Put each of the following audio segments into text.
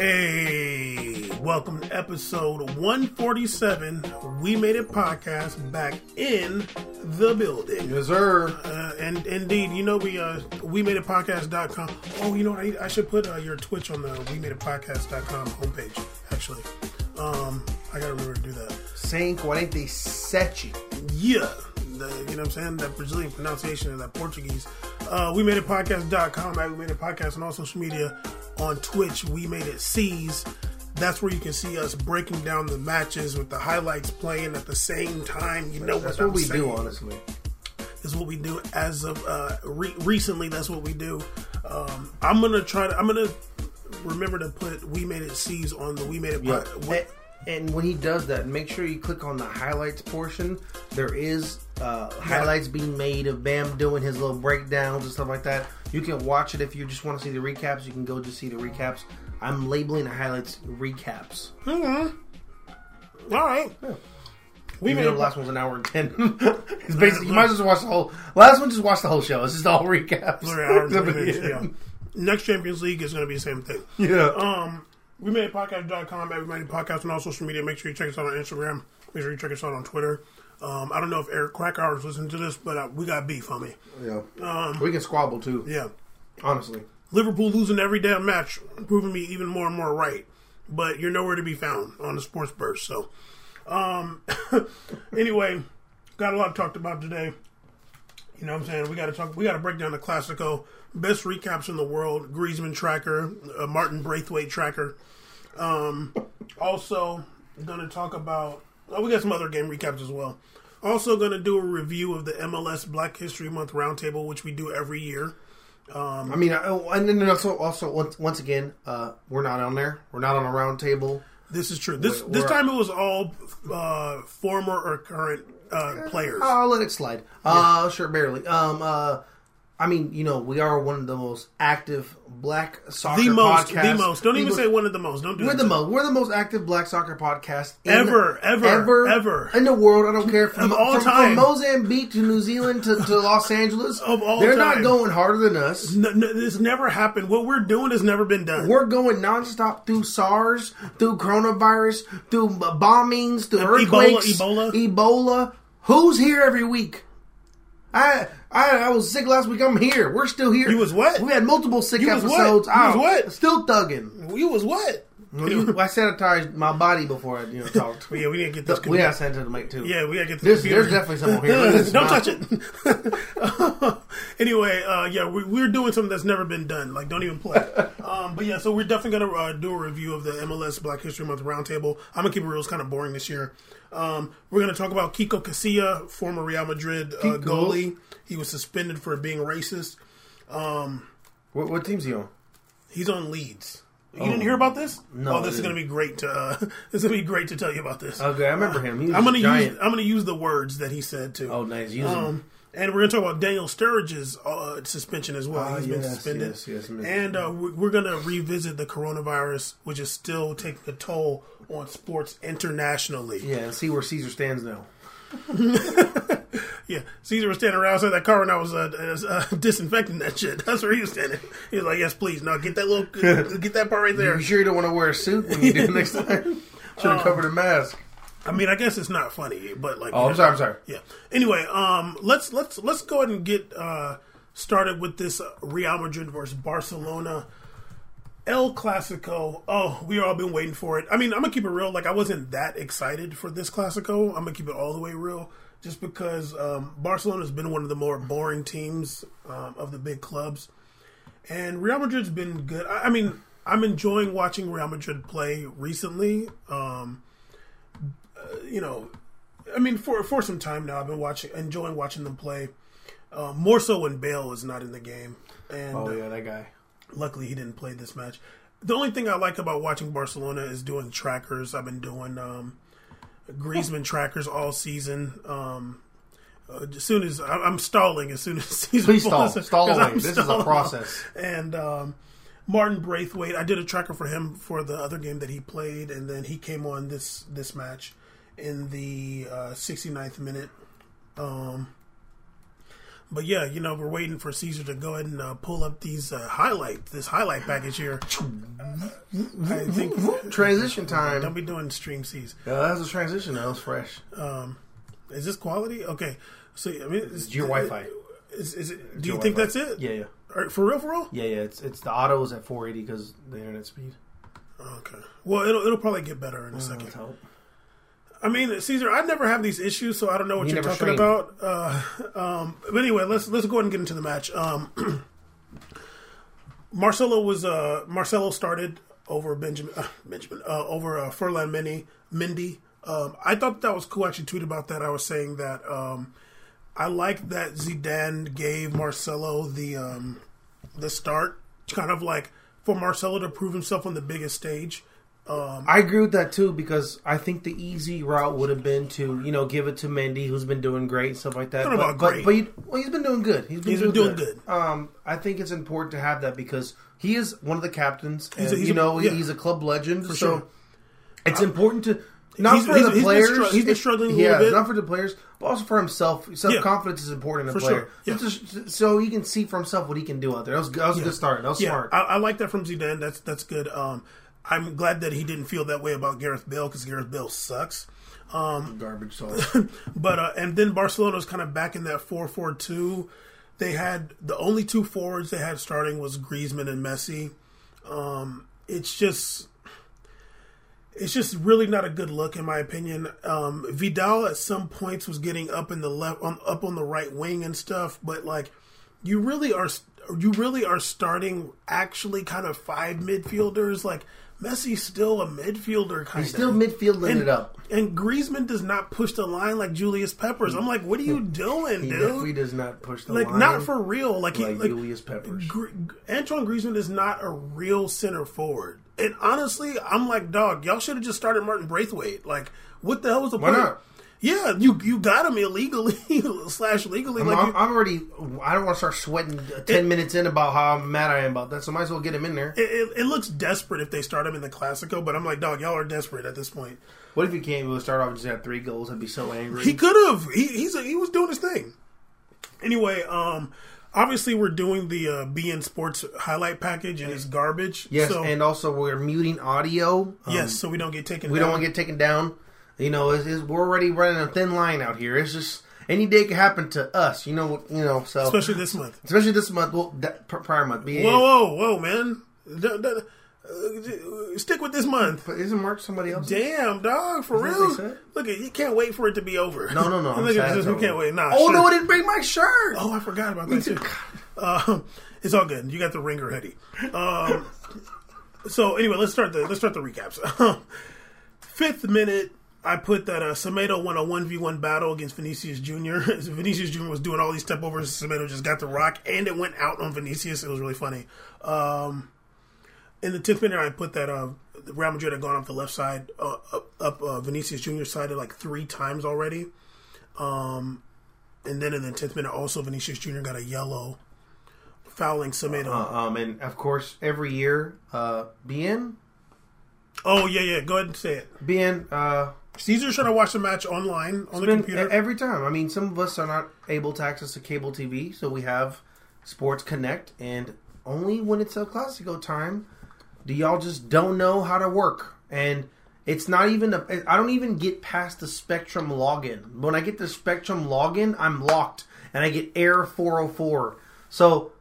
Hey, welcome to episode 147. We made it podcast back in the building. Yes, sir. Uh, and indeed, you know, we uh, we made it podcast.com. Oh, you know, I, I should put uh, your Twitch on the we made it podcast.com homepage, actually. Um, I gotta remember to do that. Sem 47. Yeah. The, you know what I'm saying? That Brazilian pronunciation of that Portuguese. Uh, we made it podcast.com. Right? We made it podcast on all social media. On Twitch, we made it C's. That's where you can see us breaking down the matches with the highlights playing at the same time. You know That's what, what we saying. do, honestly. Is what we do as of uh, re- recently. That's what we do. Um, I'm gonna try to. I'm gonna remember to put we made it C's on the we made it. Yeah. pod- what- And, when he does that, make sure you click on the highlights portion. There is uh, highlights being made of Bam doing his little breakdowns and stuff like that. You can watch it if you just want to see the recaps. You can go just see the recaps. I'm labeling the highlights recaps. Mhm. All right. We Even made the last one's an hour and ten. it's basically you might as well watch the whole. Last one just watch the whole show. It's just all recaps. Hours, yeah. Next Champions League is going to be the same thing. yeah. Um, we made podcast.com, everybody podcast on all social media. Make sure you check us out on Instagram. Make sure you check us out on Twitter. Um, I don't know if Eric Krakauer is listening to this, but uh, we got beef on me. yeah. Um, we can squabble too. yeah. Honestly. Liverpool losing every damn match, proving me even more and more right. But you're nowhere to be found on the Sports Burst. So, um, anyway, got a lot talked about today. You know what I'm saying? We got to talk. We got to break down the Classico. Best recaps in the world. Griezmann tracker, uh, Martin Braithwaite tracker. Um, also, going to talk about. Oh, we got some other game recaps as well. Also, going to do a review of the MLS Black History Month roundtable, which we do every year. Um, I mean, I, oh, and then also, also once, once again, uh, we're not on there. We're not on a roundtable. This is true. This We're- this time it was all uh, former or current uh, players. I'll let it slide. Uh, sure, barely. Um, uh, I mean, you know, we are one of the most active black soccer the most, podcasts. the most. Don't The even most- say one of the most. Don't do We're that. the most. We're the most active black soccer podcast Ever, ever, ever, ever. in the world. I don't care from, Of all from, time. from Mozambique to New Zealand to, to Los Angeles. Of all they're time. not going harder than us. No, no, this never happened. What we're doing has never been done. We're going nonstop through SARS, through coronavirus, through bombings, through Ebola, earthquakes, Ebola. Ebola. Who's here every week? I, I I was sick last week. I'm here. We're still here. You was what? We had multiple sick You was what? episodes. You was what? Still thugging. you was what? I sanitized my body before I you know talked. yeah, we didn't get this. we got sent to the mic too. Yeah, we gotta get this. There's, there's definitely someone here. Look at this Don't smile. touch it. anyway, uh, yeah, we, we're doing something that's never been done. Like, don't even play. um, but yeah, so we're definitely gonna uh, do a review of the MLS Black History Month roundtable. I'm gonna keep it real. It's kind of boring this year. Um, we're gonna talk about Kiko Casilla, former Real Madrid uh, goalie. He was suspended for being racist. What, what team's he on? He's on Leeds. You didn't hear about this? No, Oh, this is gonna be great to. Uh, this is gonna be great to tell you about this. Okay, I remember him. He was I'm gonna giant. use. I'm gonna use the words that he said too. oh, nice. Use. Um, and we're going to talk about Daniel Sturridge's uh, suspension as well. Ah, He's been yes, suspended. yes, yes, and uh, we- we're going to revisit the coronavirus, which is still taking a toll on sports internationally. Yeah, and see where Caesar stands now. Yeah, Caesar was standing around outside that car and I was uh, uh, disinfecting that shit. That's where he was standing. He was like, "Yes, please, no, get that little, get that part right there." You sure you don't want to wear a suit when you do next time? Should have covered a mask. I mean, I guess it's not funny, but like, Oh, I'm sorry. I'm sorry. Yeah. Anyway, um, let's let's let's go ahead and get uh, started with this Real Madrid versus Barcelona El Clasico. Oh, we all been waiting for it. I mean, I'm gonna keep it real. Like, I wasn't that excited for this Clasico. I'm gonna keep it all the way real, just because um, Barcelona's been one of the more boring teams um, of the big clubs, and Real Madrid's been good. I, I mean, I'm enjoying watching Real Madrid play recently. Um, you know, I mean, for for some time now, I've been watching, enjoying watching them play. Uh, more so when Bale is not in the game, and Oh uh, yeah, that guy. luckily he didn't play this match. The only thing I like about watching Barcelona is doing trackers. I've been doing um, Griezmann trackers all season. Um, uh, as soon as I- I'm stalling, as soon as season Please stall. closes, Stall away. I'm This is a process. And um, Martin Braithwaite, I did a tracker for him for the other game that he played, and then he came on this this match in the uh, 69th minute. Um, but yeah, you know, we're waiting for Caesar to go ahead and uh, pull up these uh, highlight this highlight package here. I think transition time. Don't be doing stream C's. Yeah, that was a transition. That was fresh. Um, is this quality? Okay, so I mean, it's your Wi-Fi. Is, is it? Do you think Wi-Fi. that's it? Yeah, yeah. Right, for real, for real. Yeah, yeah. It's it's the auto is at 480 because the internet speed. Okay. Well, it'll it'll probably get better in a mm, 2nd I mean, Caesar, I never have these issues, so I don't know what You you're talking stream. about. Uh, um, but anyway, let's let's go ahead and get into the match. Um, Marcelo was uh, Marcelo started over Benjamin uh, Benjamin uh, over uh, Ferland Mini Mindy. Um, I thought that was cool. I actually tweeted about that. I was saying that um, I like that Zidane gave Marcelo the um, the start, kind of like for Marcelo to prove himself on the biggest stage. I agree with that too because I think the easy route would have been to you know give it to Mendy, who's been doing great and stuff like that. But, about but, great. but you, well, he's been doing good. He's been, He's doing, been doing good. Um, I think it's important to have that because he is one of the captains, and He's a- he's you a- know yeah. he's a club legend. so sure. it's important to not He's- for he's- the he's been players. str- he's been struggling a yeah, little bit. not for the players, but also for himself. Self confidence is important in a For player, sure, yeah. So he can see for himself what he can do out there. That was, that was a good start. That was Yeah, smart. I, I like that from Zidane. That's that's good. Um, I'm glad that he didn't feel that way about Gareth Bale because Gareth Bale sucks. Garbage sauce. But uh, and then Barcelona's kind of back in that four four two. They had the only two forwards they had starting was Griezmann and Messi. Um, it's just. It's just really not a good look, in my opinion. Um, Vidal at some points was getting up in the left, on, up on the right wing and stuff, but like, you really are, you really are starting actually kind of five midfielders. Like Messi's still a midfielder, kind He's of still midfielding and, it up. And Griezmann does not push the line like Julius Peppers. I'm like, what are you doing, He dude? He does not push the like, line. Like, not for real. Like, he, like, like Julius Peppers. Gr- Antoine Griezmann is not a real center forward. And honestly, I'm like, dog, y'all should have just started Martin Braithwaite. Like, what the hell was the Why point? not? Yeah, you you got him illegally slash legally. I'm, like, I'm, you- I'm already. I don't want to start sweating ten minutes in about how mad I am about that. So might as well get him in there. it, it, it looks desperate if they start him in the Classico, but I'm like, dog, y'all are desperate at this point. What if he came? He would start off and just have three goals. I'd be so angry. He could have. He he's he was doing his thing. Anyway, um, obviously we're doing the uh, beIN Sports highlight package and it's garbage. yes, so, and also we're muting audio. Um, yes, so we don't get taken. we down. don't want to get taken down. You know, it's, it's, we're already running a thin line out here. It's just any day could happen to us. You know, you know. So especially this month. especially this month. Well, that prior month. Whoa, whoa, whoa, man! D- d- uh, stick with this month. But isn't March somebody else? Damn, dog, for Is real. what they said? Look, at you can't wait for it to be over. No, no, no. I'm Look at sad this. it's We can't wait. Nah. Oh sure. no! I didn't bring my shirt. Oh, I forgot about that too. Um, it's all good. You got the ringer ready. Um, so anyway, let's start the let's start the recaps. Fifth minute, I put that uh, Semedo won a one v one battle against Vinicius Junior. Vinicius Junior was doing all these step overs. Semedo just got the rock, and it went out on Vinicius. It was really funny. Um, in the tenth minute, I put that uh, Real Madrid had gone off the left side, uh, up, up uh, Vinicius Junior's side like three times already. Um, and then in the tenth minute, also Vinicius Junior got a yellow, fouling Semedo. Uh, um, and of course, every year, uh, beIN, oh yeah, yeah. Go ahead and say it. beIN, uh, Caesar's trying to watch the match online on the been computer. every time. I mean, some of us are not able to access to cable TV, so we have Sports Connect, and only when it's a Classico time do y'all just don't know how to work. And it's not even a, I don't even get past the Spectrum login. When I get the Spectrum login, I'm locked, and I get error 404. So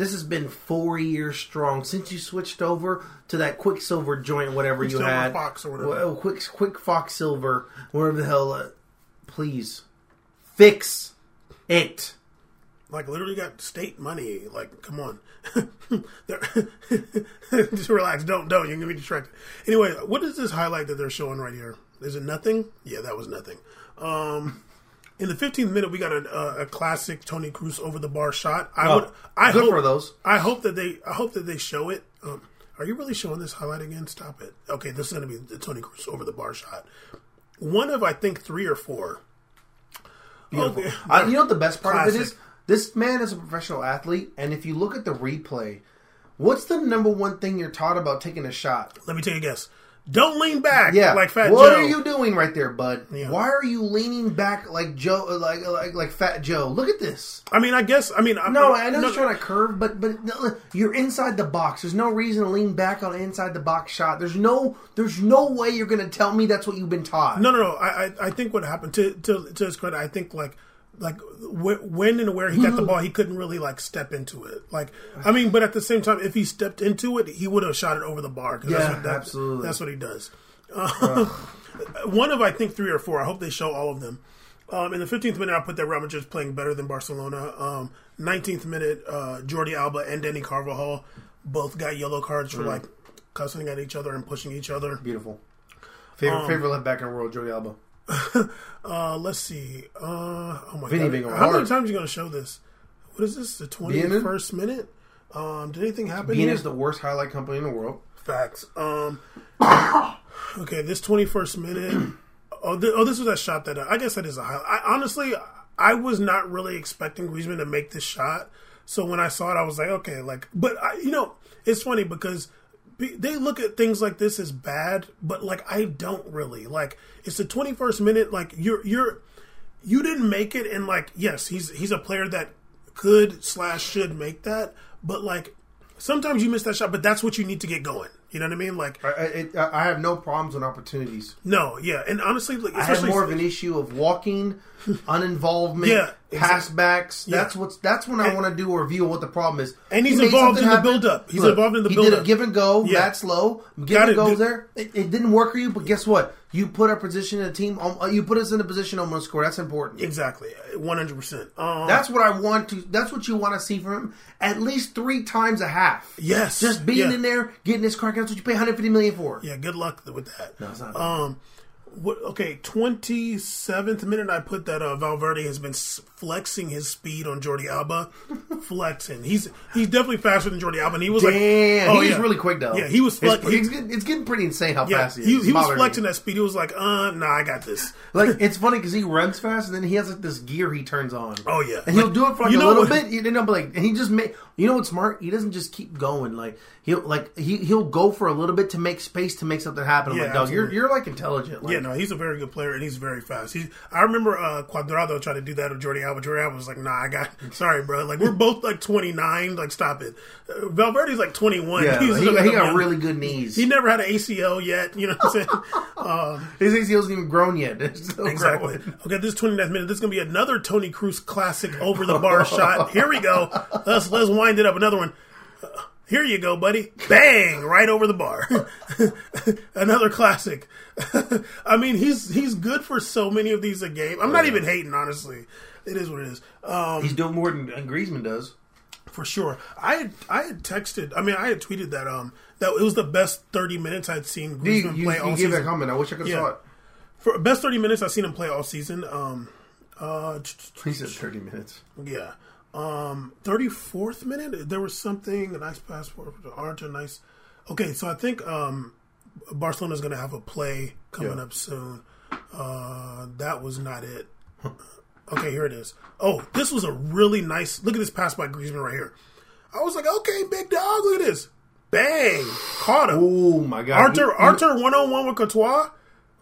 this has been four years strong since you switched over to that Quicksilver joint, whatever you Quicksilver had. Fox or whatever. Well, quick, quick Fox Silver, whatever the hell. Uh, please fix it. like literally got state money. Like, come on. Just relax. Don't don't. You're gonna be distracted. Anyway, what is this highlight that they're showing right here? Is it nothing? Yeah, that was nothing. Um, in the 15th minute, we got a, a, a classic Toni Kroos over the bar shot. I Oh, would. I hope for those. I hope that they. I hope that they show it. Um, are you really showing this highlight again? Stop it. Okay, this is gonna be the Toni Kroos over the bar shot. One of I think three or four. Beautiful. Okay. Uh, you know what the best part of it is This man is a professional athlete, and if you look at the replay, what's the number one thing you're taught about taking a shot? Let me take a guess. Don't lean back, Yeah, like Fat Joe. what Joe. are you doing right there, bud? Yeah. Why are you leaning back like Joe, like like like Fat Joe? Look at this. I mean, I guess. I mean, I'm, No, I know no, he's trying to curve, but but you're inside the box. There's no reason to lean back on an inside the box shot. There's no there's no way you're going to tell me that's what you've been taught. No, no, no. I, I, I think what happened to to to his credit, I think like like wh- when and where he got the ball, he couldn't really like step into it. Like, I mean, but at the same time, if he stepped into it, he would have shot it over the bar. 'cause that's Yeah, what, that- absolutely. That's what he does. Um, one of I think three or four. I hope they show all of them. Um, in the 15th minute, I put that Real Madrid's playing better than Barcelona. Um, 19th minute, uh, Jordi Alba and Danny Carvajal both got yellow cards for like cussing at each other and pushing each other. Beautiful. Favorite Um, favorite left back in the world, Jordi Alba. Uh, let's see. Uh, oh my Vinny god! How many times are you going to show this? What is this? The twenty first minute? Um, did anything happen? beIN is the worst highlight company in the world. Facts. Um, okay, this twenty first minute. Oh, th- oh, this was that shot that I guess that is a highlight. I, honestly, I was not really expecting Griezmann to make this shot. So when I saw it, I was like, okay, like, but I, you know, it's funny because be- they look at things like this as bad, but like I don't really like. It's the twenty first minute. Like you're you're you didn't make it, and like yes, he's he's a player that could slash should make that, but like sometimes you miss that shot, but that's what you need to get going. You know what I mean? Like I, I have no problems with opportunities. no, yeah, and honestly, like I have more of an issue of walking, uninvolvement, Yeah, pass backs. That's what's that's when I want to do a review of what the problem is. And he's He involved in the build-up. He's involved in the build he did a give and go. Yeah. That's low. Give Got and Did- there. It, it didn't work for you, but guess what? You put our position in the team. Um, you put us in a position going to score. That's important. exactly one hundred percent. Um, That's what I want to. That's what you want to see from him. At least three times a half. yes, Just being yeah. in there, getting his crack. That's what you pay 150 million for. Yeah, good luck with that. No, it's not. Um, what? Okay, twenty seventh minute. I put that uh, Valverde has been s- flexing his speed on Jordi Alba, flexing. He's he's definitely faster than Jordi Alba. And he was Damn, like, oh, he's yeah. really quick though. Yeah, he was It's, flex- he- it's, getting, pretty insane how Yeah, fast he is. he, he was flexing me. that speed. He was like, uh, nah, I got this. Like it's funny because he runs fast and then he has like this gear he turns on. Oh, yeah. and he'll do it for like you a know little what- bit. And then I'm like, and he just make. You know what's smart? He doesn't just keep going. Like he'll like he he'll go for a little bit to make space to make something happen. I'm Yeah, like, dog, you're you're like intelligent. Like, Yeah, no, he's a very good player and he's very fast. He, I remember uh, Cuadrado tried to do that with Jordi Alba. Jordi Alba was like, "Nah, I got sorry, bro. Like we're both like 29. Like stop it." Uh, Valverde's like 21. yeah, He's he, like he got young- really good knees. He never had an ACL yet. You know what I'm saying? um, His ACL isn't even grown yet. Exactly. growing. Okay, this 29th minute. This is gonna be another Toni Kroos classic over the bar shot. Here we go. Let's let's wind it up. Another one. Uh, Here you go, buddy. Bang! Right over the bar. Another classic. I mean, he's he's good for so many of these a game. I'm not even hating, honestly. It is what it is. Um, He's doing more than Griezmann does. for sure. I had I had texted. I mean, I had tweeted that um that it was the best 30 minutes I'd seen You, Griezmann you, play you all gave that season. comment. I wish I could have Yeah. saw it. For best 30 minutes I've seen him play all season. Um, uh, He said 30 minutes. yeah. Um, 34th minute, there was something, a nice pass for Arthur, nice. Okay, so I think um, Barcelona's going to have a play coming Yeah. up soon. Uh, that was not it. Okay, here it is. Oh, this was a really nice. Look at this pass by Griezmann right here. I was like, okay, big dog, look at this. Bang! Caught him. Oh my god. Arthur, Arthur one on one with Courtois.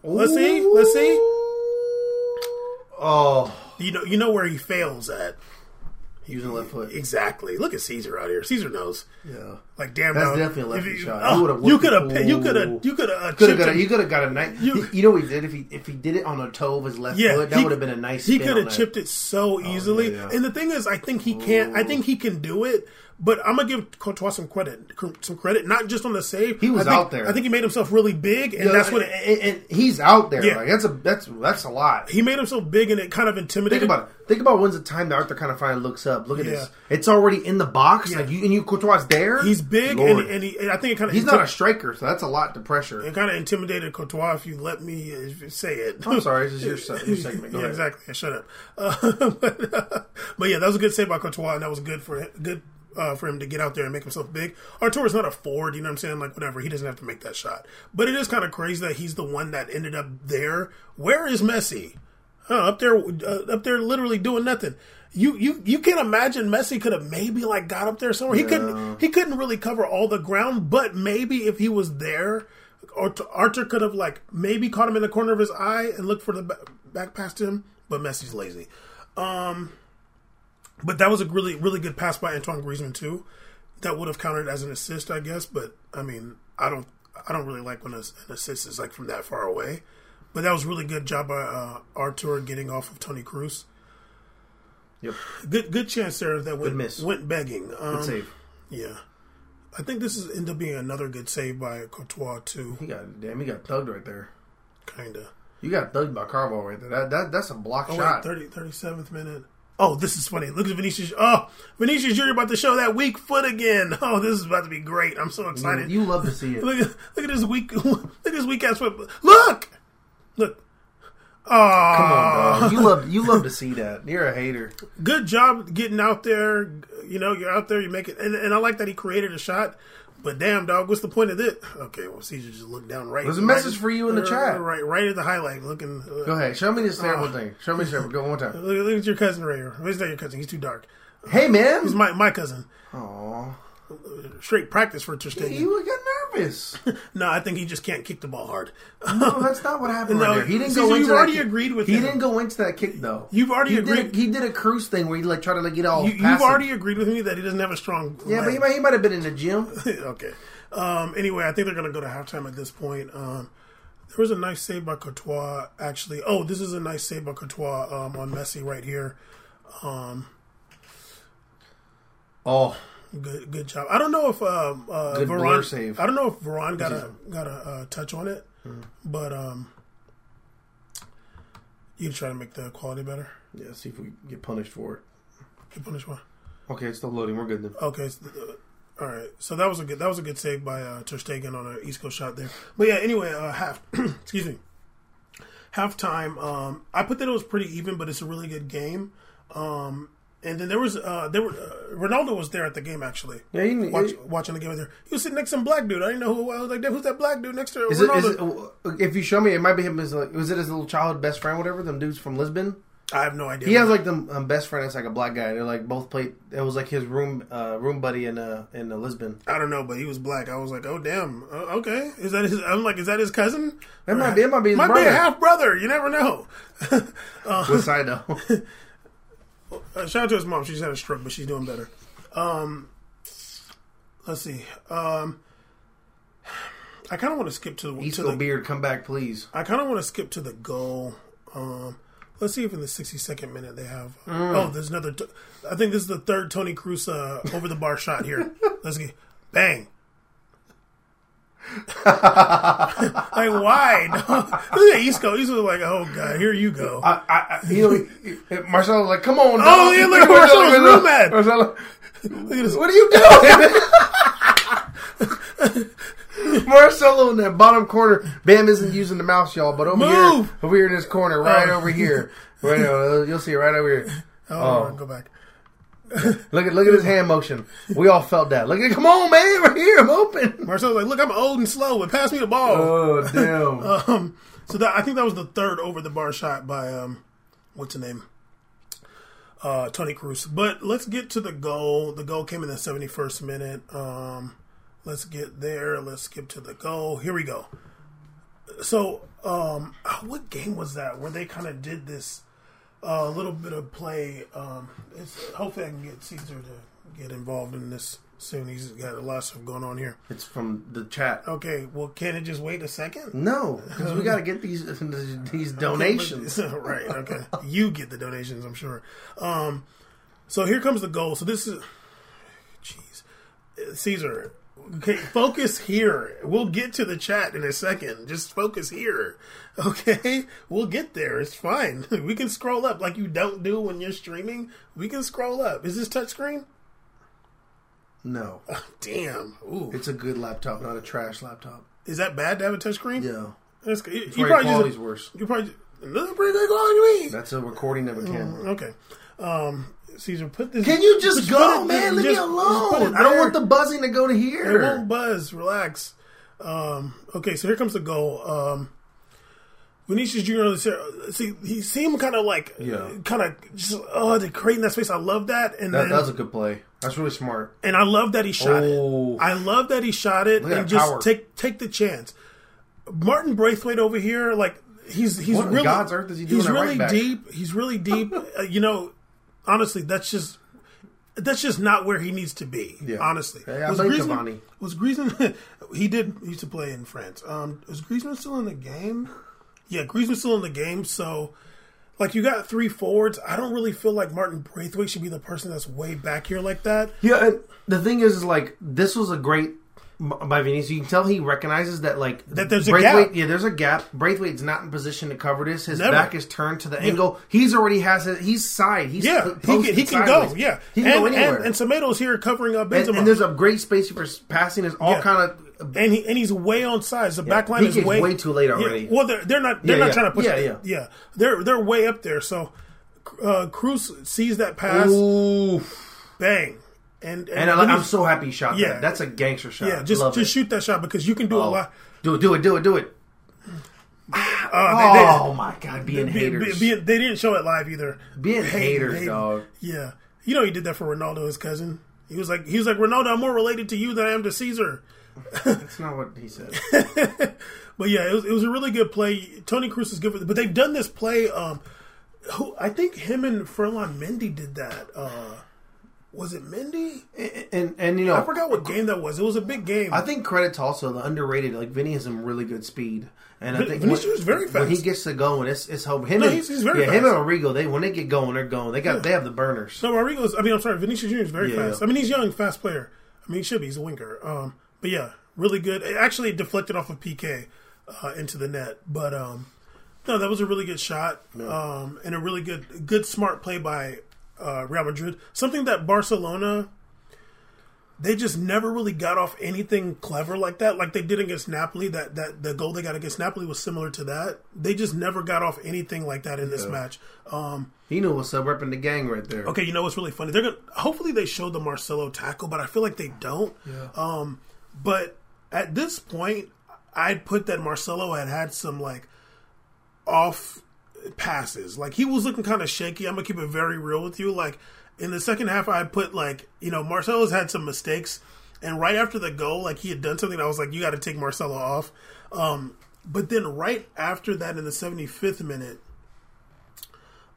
Let's see, let's see. Oh, You know, you know where he fails at. using left foot. Exactly. Look at Caesar out here. Caesar knows. Yeah. Like damn, That's dog. definitely a lefty you- shot. oh, You could have. You could have. You could have. Uh, Could have. You could have got a nice. You- You, know what he did if he if he did it on the toe of his left yeah, foot, that would have been a nice. He could have chipped it so easily. yeah. And the thing is, I think he can. not I think he can do it. But I'm gonna give Courtois some credit. Some credit, not just on the save. He was think, out there. I think he made himself really big, and Yeah, that's what. and, It, and, and he's out there. Yeah. Like that's a that's that's a lot. he made himself big, and it kind of intimidated. Think about it. Think about when's the time that Arthur kind of finally looks up. Look at Yeah. this. It's already in the box. Yeah. Like you and you Courtois there. He's big, and, Lord. and, he, and I think it kind of he's not a striker, so that's a lot to pressure. it kind of intimidated Courtois. If you let me uh, say it, I'm sorry, this is your, se- your segment. Go yeah, ahead. exactly. Shut up. Uh, but, uh, but yeah, that was a good save by Courtois, and that was good for him, good uh, for him to get out there and make himself big. Arthur is not a forward, you know what I'm saying? Like whatever, he doesn't have to make that shot. But it is kind of crazy that he's the one that ended up there. Where is Messi? Huh, up there, uh, up there, literally doing nothing. You you you can imagine Messi could have maybe like got up there somewhere. He couldn't he couldn't really cover all the ground, but maybe if he was there Arthur, Arthur could have like maybe caught him in the corner of his eye and looked for the back pass to him, but Messi's lazy. Um, but that was a really really good pass by Antoine Griezmann too. That would have counted as an assist, I guess. But I mean, I don't I don't really like when an assist is like from that far away. But that was really good job by uh, Arthur getting off of Toni Kroos. Yep. Good good chance there that went went begging. Um, Good save. Yeah. I think this is end up being another good save by Courtois too. He got damn. He got thugged right there. Kinda. You got thugged by Carvo right there. That, that that's a block Oh shot. wait, 30, 37th minute. Oh, this is funny. Look at Vinicius. Oh, Vinicius Junior about to show that weak foot again. Oh, this is about to be great. I'm so excited. you love to see it. Look at look at this weak look at this weak ass foot. Look, look. Oh, Come on, dog. You love you love to see that. You're a hater. good job getting out there. You know, you're out there. You make it, and, and I like that he created a shot. But damn, dog, what's the point of this? Okay, well, Caesar just looked down right. There's a right- message for you in the right, chat. Right, right at the highlight, looking. Uh, Go ahead. Show me this terrible Oh. thing. Show me this terrible. Go one time. Look, look at your cousin right here. He's not your cousin. He's too dark. Hey man. He's my my cousin. Aw. Straight practice for Ter Stegen. You got No, I think he just can't kick the ball hard. No, that's not what happened No, right there. He didn't see, go so into you've that already kick. agreed with He him. didn't go into that kick though. You've already he agreed. Did a, he did a Kroos thing where he like tried to like get all. you, you've already agreed with me that he doesn't have a strong. Yeah, but he might, he might have been in the gym. okay. Um, anyway, I think they're going to go to halftime at this point. Um, there was a nice save by Courtois, actually. Oh, this is a nice save by Courtois um, on Messi right here. Um, Oh, good, good job. I don't know if um, uh, Varane. save. I don't know if Varane got a got a uh, touch on it, Hmm. but um, you try to make the quality better. yeah. See if we get punished for it. Get punished one. Okay, it's still loading. We're good then. Okay. So, uh, all right. So that was a good that was a good save by uh, Ter Stegen on an Isco shot there. But yeah. Anyway, uh, half. excuse me. Halftime. Um, I put that it was pretty even, but it's a really good game. Um, and then there was uh, there were uh, Ronaldo was there at the game actually. Yeah, he, Watch, he- watching the game there. He was sitting next to some black dude. I didn't know who. I was like, "Who's that black dude next to Is it, Ronaldo?" is it, if you show me, it might be him. As like, was it his little childhood best friend, whatever? Them dudes from Lisbon. I have no idea. He has like the um, best friend. It's like a black guy. They're like both played. It was like his room uh, room buddy in uh, in uh, Lisbon. I don't know, but he was black. I was like, "Oh damn, uh, okay." Is that his? I'm like, "Is that his cousin?" That might be. It might be his Might be a half brother. You never know. What side though? Uh, shout out to his mom. She's had a stroke, but she's doing better. Um, let's see. Um, I kind of want to skip to the. To Isco the beard, come back, please. I kind of want to skip to the goal. Um, let's see if in the 62nd minute they have. Mm. Oh, there's another. T- I think this is the third Toni Kroos uh, over the bar shot here. Let's get bang. like why? Look at Isco. Isco's like, oh god, here you go. I, I, I- you know, Marcelo was like, "Come on, Oh, yeah, look at Marcelo's real mad. Marcelo, Look at this. what are you doing? Marcelo in that bottom corner. Bam isn't using the mouse, y'all, but over Move! here, over here in this corner, right Oh. over here, right over, you'll see it right over here. Oh, Oh. go back. Look at look at his hand motion. We all felt that. Look at, come on, man, right here, I'm open. Marcelo's like, look, I'm old and slow, but pass me the ball. Oh damn! Um, so that I think that was the third over the bar shot by um, what's the name? Uh, Toni Kroos. But let's get to the goal. The goal came in the seventy first minute. Um, let's get there. Let's skip to the goal. Here we go. So, um, what game was that where they kind of did this? A little bit of play. Um, it's, hopefully, I can get Caesar to get involved in this soon. He's got a lot of stuff going on here. It's from the chat. Okay, well, can it just wait a second? No, because we got to get these these donations. right. Okay. You get the donations, I'm sure. Um, so here comes the goal. So this is, jeez, Caesar. Okay, focus here. We'll get to the chat in a second. Just focus here. Okay, we'll get there. It's fine. We can scroll up like you don't do when you're streaming. We can scroll up. Is this touchscreen? No, Damn. Ooh, it's a good laptop, not a trash laptop. is that bad to have a touchscreen? Yeah, That's good. You, you probably quality's just, worse. you probably another pretty good quality. That's a recording of a camera. Okay. Um, Caesar, put this. Can you just put go, it- man? Leave just- me alone. I don't want the buzzing to go to here. It won't buzz. Relax. Um, okay, so here comes the goal. Um, Vinicius Junior. See, he seemed kind of like, Yeah. kind of just oh, to creating that space. I love that, and That, then, that was a good play. That's really smart. and I love that he shot Oh. it. I love that he shot it Look and just power. take take the chance. Martin Braithwaite over here, like he's he's What really God's earth is he doing he's at right deep. He's really deep. uh, you know, honestly, that's just that's just not where he needs to be. Yeah. Honestly, Yeah, I blame Cavani. was Griezmann? he did he used to play in France. Um, was Griezmann still in the game? Yeah, Griezmann's still in the game. So, like, you got three forwards. I don't really feel like Martin Braithwaite should be the person that's way back here like that. Yeah, and the thing is, is like this was a great by Vinicius. You can tell he recognizes that like That there's a gap. Yeah, there's a gap. Braithwaite's not in position to cover this. His Never. back is turned to the angle. He's already has it. He's side. He's Yeah, he can, he can go. Yeah, he can and, go anywhere. And, and Semedo's here covering up Benzema. and, and there's a great space for passing. Is all Yeah. kind of and he and he's way on sides. The back line is way way too late already. Yeah, well, they're they're not they're Yeah, not yeah. trying to push. Yeah, it. yeah. They're they're way up there. So uh, Kroos sees that pass, Ooh. bang, and and, And I, I'm so happy he shot Yeah. that. That's a gangster shot. yeah, just Love just it. shoot that shot because you can do a Oh. lot. Do it, do it, do it, do it. Uh, they, Oh my god, being be- haters. be- they didn't show it live either. being Hating, haters, hating. dog. Yeah, you know he did that for Ronaldo, his cousin. He was like he was like Ronaldo, I'm more related to you than I am to Caesar. That's not what he said. But yeah, it was, it was a really good play. Toni Kroos is good for, but they've done this play. Um, who I think him and Ferland Mendy did that. Uh, was it Mendy? and, and and you know, I forgot what game that was. It was a big game. I think credit to also the underrated. Like Vinny has some really good speed, and I think Vinicius when, very When he gets to going, it's it's hope. Him No, and, he's- he's very yeah, him and Rodrigo. They when they get going, they're going. They got they have the burners. no, Rodrigo's. I mean, I'm sorry, Vinicius Junior is very Yeah. fast. I mean, he's young, fast player. I mean, he should be. He's a winker. Um, but yeah, really good. It actually deflected off of Piqué uh, into the net, but um, no, that was a really good shot um, and a really good, good smart play by uh, Real Madrid. Something that Barcelona they just never really got off anything clever like that, like they did against Napoli. That that the goal they got against Napoli was similar to that. They just never got off anything like that in this match. Um, He knew what's up, repping the gang right there. Okay, you know what's really funny? They're gonna hopefully they show the Marcelo tackle, but I feel like they don't. Yeah. Um, but at this point, I'd put that Marcelo had had some like off passes. Like he was looking kind of shaky. I'm gonna keep it very real with you. Like in the second half, I put like you know Marcelo's had some mistakes, and right after the goal, like he had done something. I was like, you got to take Marcelo off. Um, but then right after that, in the 75th minute.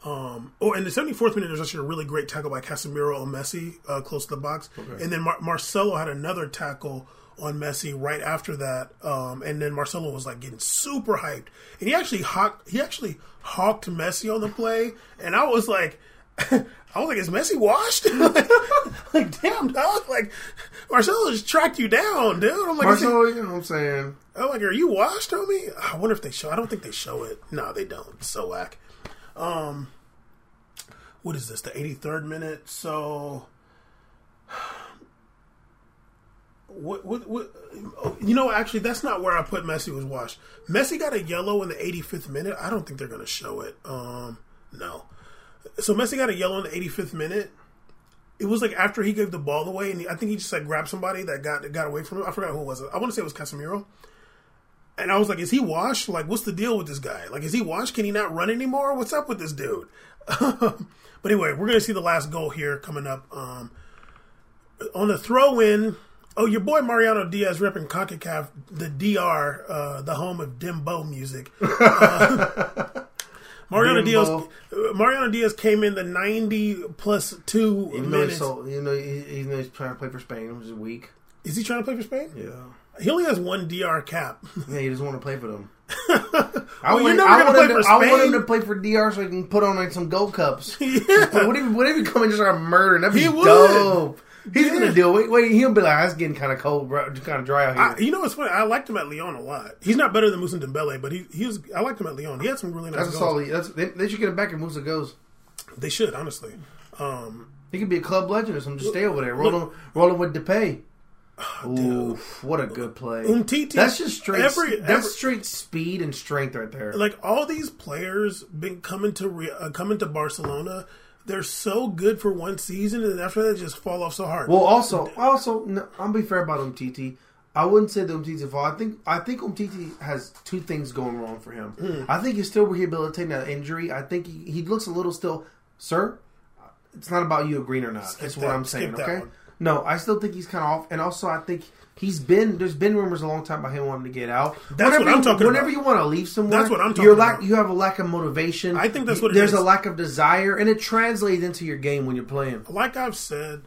Um, oh, in the 74th minute, there's actually a really great tackle by Casemiro on Messi uh, close to the box. And then Mar- Marcelo had another tackle on Messi right after that. Um, and then Marcelo was like getting super hyped. And he actually hawked, he actually hawked Messi on the play. And I was like, I was like, is Messi washed? like, damn, dog. Like, Marcelo just tracked you down, dude. I'm like, Marcelo, you know what I'm saying? I'm like, are you washed, homie? I wonder if they show. I don't think they show it. No, they don't. It's so whack. Um, what is this? The 83rd minute. So, what? What? what oh, you know, actually, that's not where I put Messi was washed. Messi got a yellow in the 85th minute. I don't think they're going to show it. Um, no. So Messi got a yellow in the 85th minute. It was like after he gave the ball away, and he, I think he just like grabbed somebody that got got away from him. I forgot who it was. I want to say it was Casemiro. And I was like, is he washed? Like, what's the deal with this guy? Like, is he washed? Can he not run anymore? What's up with this dude? but anyway, we're going to see the last goal here coming up. Um, on the throw in, oh, your boy Mariano Diaz repping CONCACAF, the DR, uh, the home of Dembow music. Uh, Mariano Diaz, Dembow. uh, Mariano Diaz came in the 90 plus two Even though, minutes. so, though he, even though he's trying to play for Spain, which is weak. Is he trying to play for Spain? Yeah. He only has one DR cap. Yeah, he doesn't want to play for them. Well, I you're want, never I gonna play him to, for I want him to play for DR so he can put on like some gold cups. yeah. What if, what if he come and just start murdering? That'd be He would. dope. He's Yeah. gonna deal it. Wait, he'll be like, "It's getting kind of cold, bro. kind of dry out here." I, you know what's funny? I liked him at Lyon a lot. He's not better than Moussa Dembele, but he he was. I liked him at Lyon. He had some really nice that's a goals. solid. That's they, they should get him back if Moussa goes. They should honestly. Um, He could be a club legend or something. Just stay over there, rolling, rolling with Depay. Ooh, what a good play! Umtiti. That's just straight. Every, that's every straight speed and strength right there. like all these players been coming to Re- uh, coming to Barcelona. They're so good for one season, and after that, just fall off so hard. Well, also, also, no, I'll be fair about Umtiti. I wouldn't say that Umtiti's fault. I think I think Umtiti has two things going wrong for him. Hmm. I think he's still rehabilitating that injury. I think he, he looks a little still, sir. It's not about you agreeing or not. That's what that. I'm saying. Skip Okay. one. No, I still think he's kind of off, and also I think he's been. There's been rumors a long time about him wanting to get out. That's whenever what I'm talking Whenever about. you want to leave somewhere, That's what I'm talking you're lack, about. You have a lack of motivation. I think that's what it There's is. a lack of desire, and it translates into your game when you're playing. like I've said,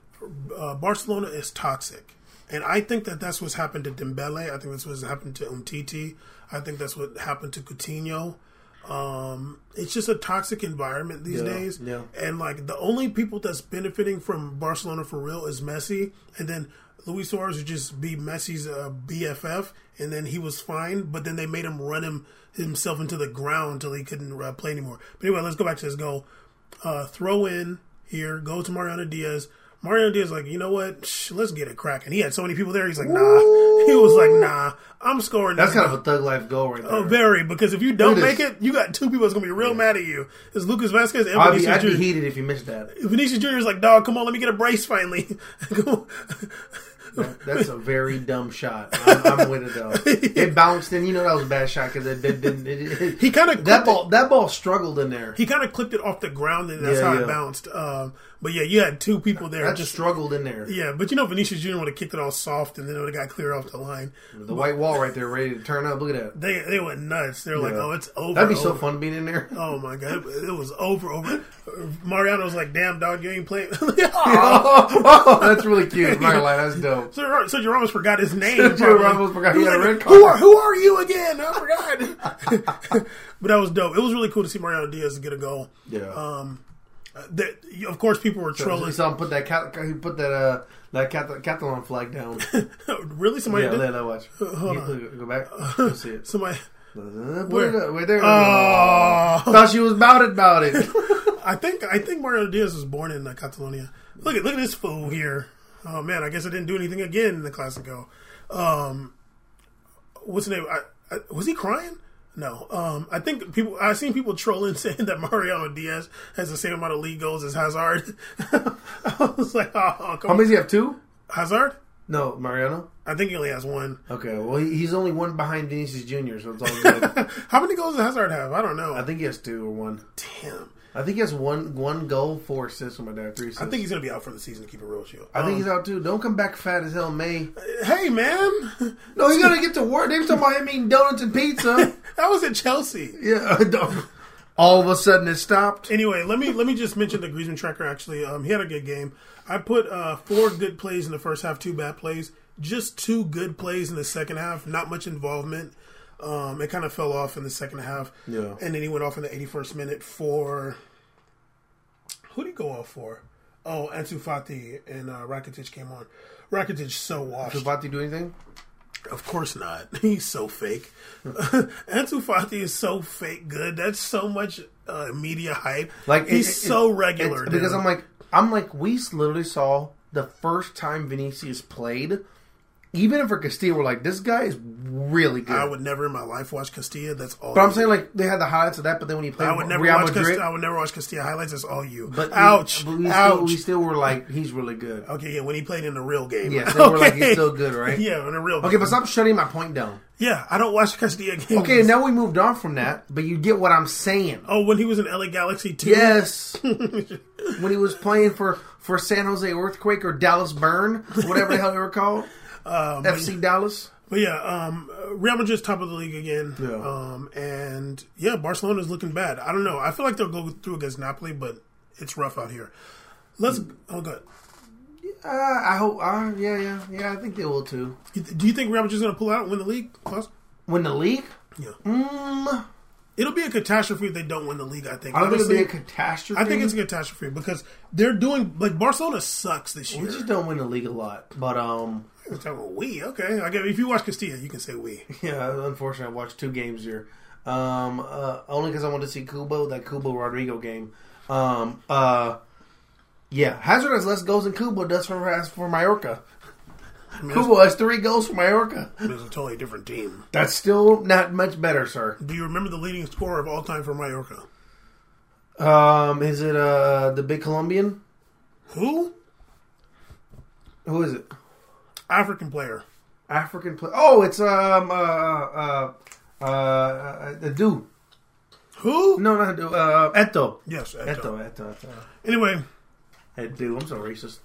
uh, Barcelona is toxic, and I think that that's what's happened to Dembele. I think that's what's happened to Umtiti. I think that's what happened to Coutinho. Um, it's just a toxic environment these Yeah, days, yeah. and like the only people that's benefiting from Barcelona for real is Messi, and then Luis Suarez would just be Messi's uh, BFF, and then he was fine, but then they made him run him himself into the ground until he couldn't uh, play anymore. But anyway, let's go back to this goal uh, throw in here, go to Mariano Diaz. Mariano Diaz like, you know what? Shh, let's get it cracking. He had so many people there. He's like, nah. He was like, nah. I'm scoring. That's kind of a thug life goal right there. Oh, very because if you don't make it, you got two people that's gonna be real mad at you. It's Lucas Vasquez and I'd be, I'd be Jr. heated if you missed that. Vinicius Jr. is like, dog, come on, let me get a brace finally. That- That's a very dumb shot. I'm, I'm with it though. It bounced, and you know that was a bad shot because it didn't. It, it, it, he kind of that ball, that ball struggled in there. He kind of clipped it off the ground, and that's Yeah, how yeah. it bounced. Um, but yeah, you had two people there. That just struggled in there. yeah, but you know, Vinicius Jr. would have kicked it all soft, and then it would have got clear off the line. The white wall right there, ready to turn up. Look at that. They they went nuts. They're like, oh, it's over. That'd be so fun being in there. Oh my god, it, it was over. Over. Mariano was like, "Damn, dog, you ain't playing." oh, that's really cute. I'm not gonna lie, that's dope. so, so you almost forgot his name. Probably. Ramos forgot he was had a like, red Who are who are you again? I forgot. but that was dope. It was really cool to see Mariano Diaz get a goal. Yeah. Um, that of course people were So trolling. saw him put that he put that uh that Catalan flag down. really, somebody yeah, did. let that watch. You- Go back. Go see it. Somebody. Uh, Where? it up. There. Oh. Thought she was about it. About it. I think I think Mario Diaz was born in uh, Catalonia. Look at look at this fool here. Oh man, I guess I didn't do anything again in the Classico. Um, what's the name? I, I, was he crying? No. Um, I think people. I've seen people trolling saying that Mariano Diaz has the same amount of league goals as Hazard. I was like, oh, come How on. many does he have? Two? Hazard? No, Mariano. I think he only has one. Okay, well he- he's only one behind Vinicius Junior, so it's all good. How many goals does Hazard have? I don't know. I think he has two or one. Damn. I think he has one one goal, four assists, something like that. Three assists. I think he's gonna be out for the season. To keep it real, with you. I think Um, he's out too. Don't come back fat as hell, May. Hey man, No, he's gonna get to work. They were talking about him eating donuts and pizza. that was at Chelsea. yeah. All of a sudden it stopped. Anyway, let me let me just mention the Griezmann tracker. Actually, um, he had a good game. I put uh, four good plays in the first half, two bad plays. Just two good plays in the second half. Not much involvement. Um, it kind of fell off in the second half. Yeah. and then he went off in the 81st minute for who did he go off for? Oh, Ansu Fati and uh, Rakitic came on. Rakitic so washed. Does Fati do anything? Of course not. He's so fake. Ansu Fati is so fake good. That's so much uh, media hype. Like he's it- so regular. because. I'm like I'm like we literally saw the first time Vinicius played. Even if for Castilla, we're like this guy is really good. I would never in my life watch Castilla. That's all. but I'm saying like they had the highlights of that, but then when he played I would never Real watch. Madrid, Castilla, I would never watch Castilla highlights. That's all you. but ouch, we, but we ouch. Still, we still were like he's really good. okay, yeah, when he played in the real game. Yeah, so we're like he's still good, right? Yeah, in the real. Okay, game. but stop shutting my point down. Yeah, I don't watch Castilla games. Okay, now we moved on from that, but you get what I'm saying. Oh, when he was in LA Galaxy too. Yes. when he was playing for, for San Jose Earthquake or Dallas Burn, whatever the hell they were called. Um, FC Dallas. But yeah, um, Real Madrid's top of the league again. Yeah. Um, and yeah, Barcelona's looking bad. I don't know. I feel like they'll go through against Napoli, but it's rough out here. Let's. Oh, good. Uh, I hope. Uh, yeah, yeah, yeah. I think they will too. Do you think Real Madrid's going to pull out and win the league? Klaus? Win the league? Yeah. Mm, It'll be a catastrophe if they don't win the league. I think. I think it'll be a catastrophe. I think it's a catastrophe because they're doing like Barcelona sucks this year. we just don't win the league a lot. But um, We okay. I guess if you watch Castilla, you can say we. yeah. Unfortunately, I watched two games here. Um, uh, only because I wanted to see Kubo that Kubo Rodrigo game. Um, uh, yeah. Hazard has less goals than Kubo does for for Mallorca. I mean, Kubo has three goals for Mallorca. it's, it's a totally different team. That's still not much better, sir. Do you remember the leading scorer of all time for Mallorca? Um, is it uh the big Colombian? Who? Who is it? African player. African player. Oh, it's um uh uh uh, uh the dude. Who? No, not dude. Uh, Eto. Yes, Eto. Eto. Eto. Eto. Anyway, dude, I'm so racist.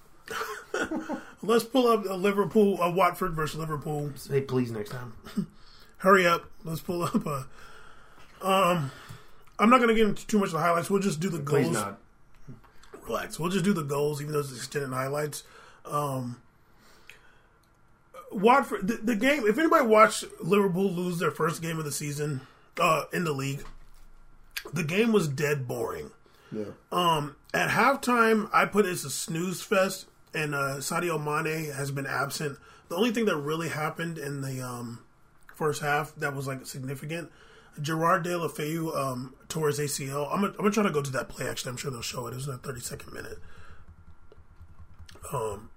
let's pull up a Liverpool, a Watford versus Liverpool. Say please next time. Hurry up. Let's pull up a. Um, I'm not going to get into too much of the highlights. We'll just do the goals. Please not. Relax. We'll just do the goals, even though it's extended highlights. Um, Watford, the, the game. If anybody watched Liverpool lose their first game of the season uh, in the league, the game was dead boring. Yeah. Um, at halftime, I put it's a snooze fest, and uh, Sadio Mane has been absent. The only thing that really happened in the um, first half that was like significant, Gerard Deulofeu um, tore his ACL. I'm gonna, I'm gonna try to go to that play. Actually, I'm sure they'll show it. It was in 30 second minute. Um,